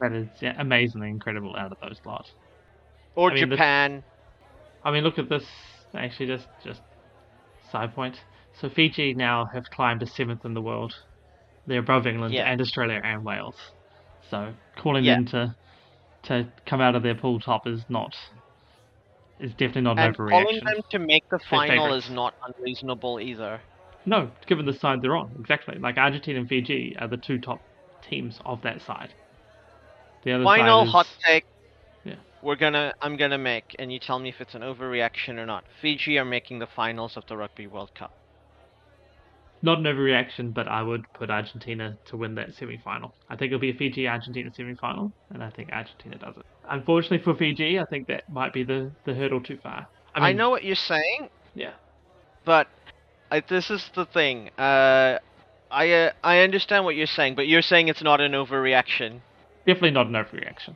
[SPEAKER 2] That is yeah, amazingly incredible out of those lot.
[SPEAKER 1] Or
[SPEAKER 2] I mean,
[SPEAKER 1] Japan.
[SPEAKER 2] I mean, look at this. Actually, just just side point. So Fiji now have climbed to seventh in the world. They're above England
[SPEAKER 1] Yeah.
[SPEAKER 2] and Australia and Wales. So calling
[SPEAKER 1] Yeah.
[SPEAKER 2] them to to come out of their pool top is not is definitely not an
[SPEAKER 1] And calling them to make the final is not unreasonable either.
[SPEAKER 2] No, given the side they're on, exactly. Like Argentina and Fiji are the two top teams of that side. The other
[SPEAKER 1] Final
[SPEAKER 2] is,
[SPEAKER 1] hot take. We're gonna I'm gonna make, and you tell me if it's an overreaction or not. Fiji are making the finals of the Rugby World Cup.
[SPEAKER 2] not an overreaction, but I would put Argentina to win that semi-final. I think it'll be a Fiji Argentina semi-final, and I think Argentina does it. Unfortunately for Fiji, I think that might be the, the hurdle too far. I,
[SPEAKER 1] I know what you're saying,
[SPEAKER 2] Yeah,
[SPEAKER 1] but I, this is the thing. Uh, I uh, I understand what you're saying, but you're saying it's not an overreaction.
[SPEAKER 2] definitely not an overreaction.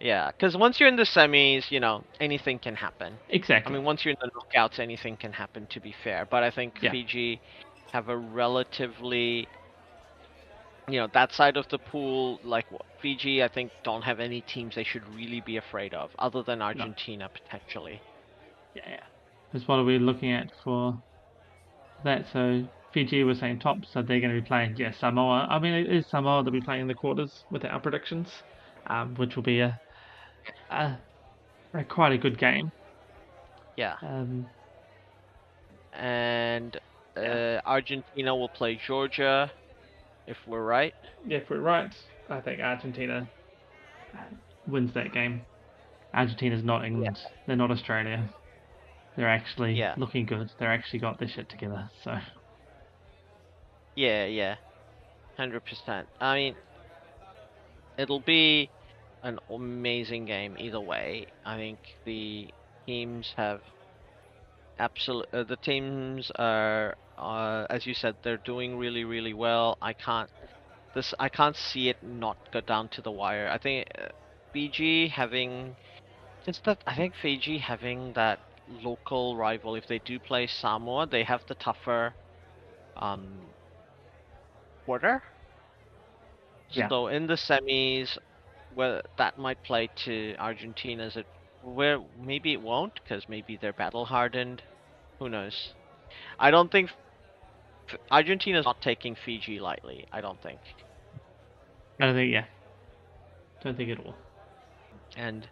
[SPEAKER 1] Yeah, because once you're in the semis, you know anything can happen.
[SPEAKER 2] Exactly.
[SPEAKER 1] I mean, once you're in the knockouts, anything can happen. To be fair, but I think
[SPEAKER 2] Yeah.
[SPEAKER 1] Fiji have a relatively, you know, that side of the pool. Like Fiji, I think don't have any teams they should really be afraid of, other than Argentina potentially.
[SPEAKER 2] yeah, yeah. That's what are we looking at for that? So Fiji was saying top, so they're going to be playing. Yeah, Samoa. I mean, it is Samoa that'll be playing in the quarters with our predictions, um, which will be a, a quite a good game.
[SPEAKER 1] Yeah,
[SPEAKER 2] Um,
[SPEAKER 1] and uh,
[SPEAKER 2] Yeah.
[SPEAKER 1] Argentina will play Georgia, if we're right.
[SPEAKER 2] Yeah, if we're right, I think Argentina wins that game. Argentina's not England. They're not Australia. They're actually
[SPEAKER 1] Yeah.
[SPEAKER 2] looking good. They're actually got their shit together. So
[SPEAKER 1] Yeah, yeah, hundred percent. I mean, it'll be an amazing game either way. I think the teams have absolute. Uh, the teams are, uh, as you said, they're doing really, really well. I can't. This I can't see it not go down to the wire. I think uh, Fiji having just that. I think Fiji having that local rival. If they do play Samoa, they have the tougher. Um, quarter.
[SPEAKER 2] Yeah.
[SPEAKER 1] So in the semis, where that might play to Argentina's, it where maybe it won't because maybe they're battle hardened. Who knows? I don't think F- Argentina's not taking Fiji lightly. I don't think.
[SPEAKER 2] I don't think yeah. Don't think at all.
[SPEAKER 1] And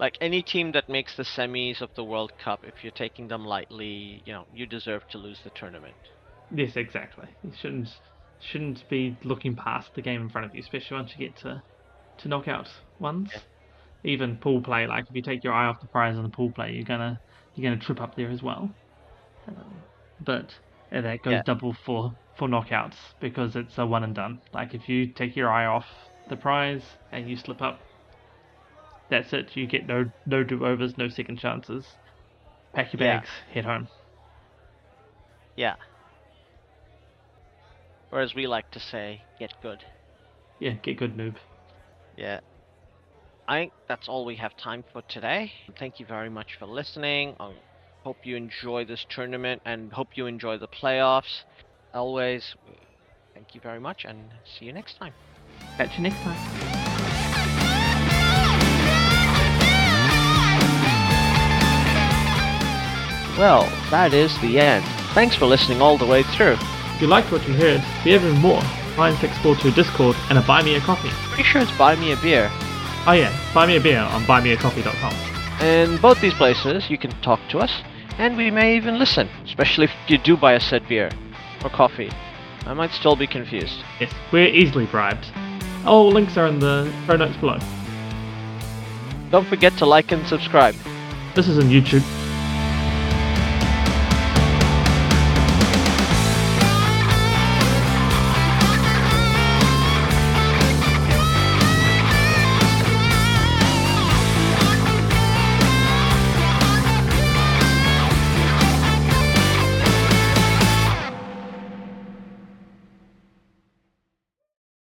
[SPEAKER 1] like any team that makes the semis of the World Cup, if you're taking them lightly, you know you deserve to lose the tournament.
[SPEAKER 2] Yes, exactly. You shouldn't shouldn't be looking past the game in front of you, especially once you get to to knockout ones.
[SPEAKER 1] Yeah.
[SPEAKER 2] Even pool play, like if you take your eye off the prize on the pool play, you're gonna you're gonna trip up there as well. Um, but uh, that goes
[SPEAKER 1] Yeah.
[SPEAKER 2] double for for knockouts because it's a one and done. Like if you take your eye off the prize and you slip up, that's it. You get no no do overs, no second chances. Pack your
[SPEAKER 1] Yeah.
[SPEAKER 2] bags, head home.
[SPEAKER 1] Yeah. Or as we like to say, get good.
[SPEAKER 2] Yeah, get good noob.
[SPEAKER 1] Yeah. I think that's all we have time for today. Thank you very much for listening. I hope you enjoy this tournament and hope you enjoy the playoffs. Always, thank you very much and see you next time.
[SPEAKER 2] Catch you next time.
[SPEAKER 1] Well, that is the end. Thanks for listening all the way through.
[SPEAKER 2] If you liked what you heard, we have even more. Find 642 Discord and a Buy Me a Coffee.
[SPEAKER 1] Pretty sure it's buy me a beer.
[SPEAKER 2] Oh yeah, buy me a beer on buymeacoffee.com.
[SPEAKER 1] In both these places, you can talk to us, and we may even listen, especially if you do buy a said beer or coffee. I might still be confused.
[SPEAKER 2] Yes, we're easily bribed. All links are in the show notes below.
[SPEAKER 1] Don't forget to like and subscribe.
[SPEAKER 2] This is on YouTube,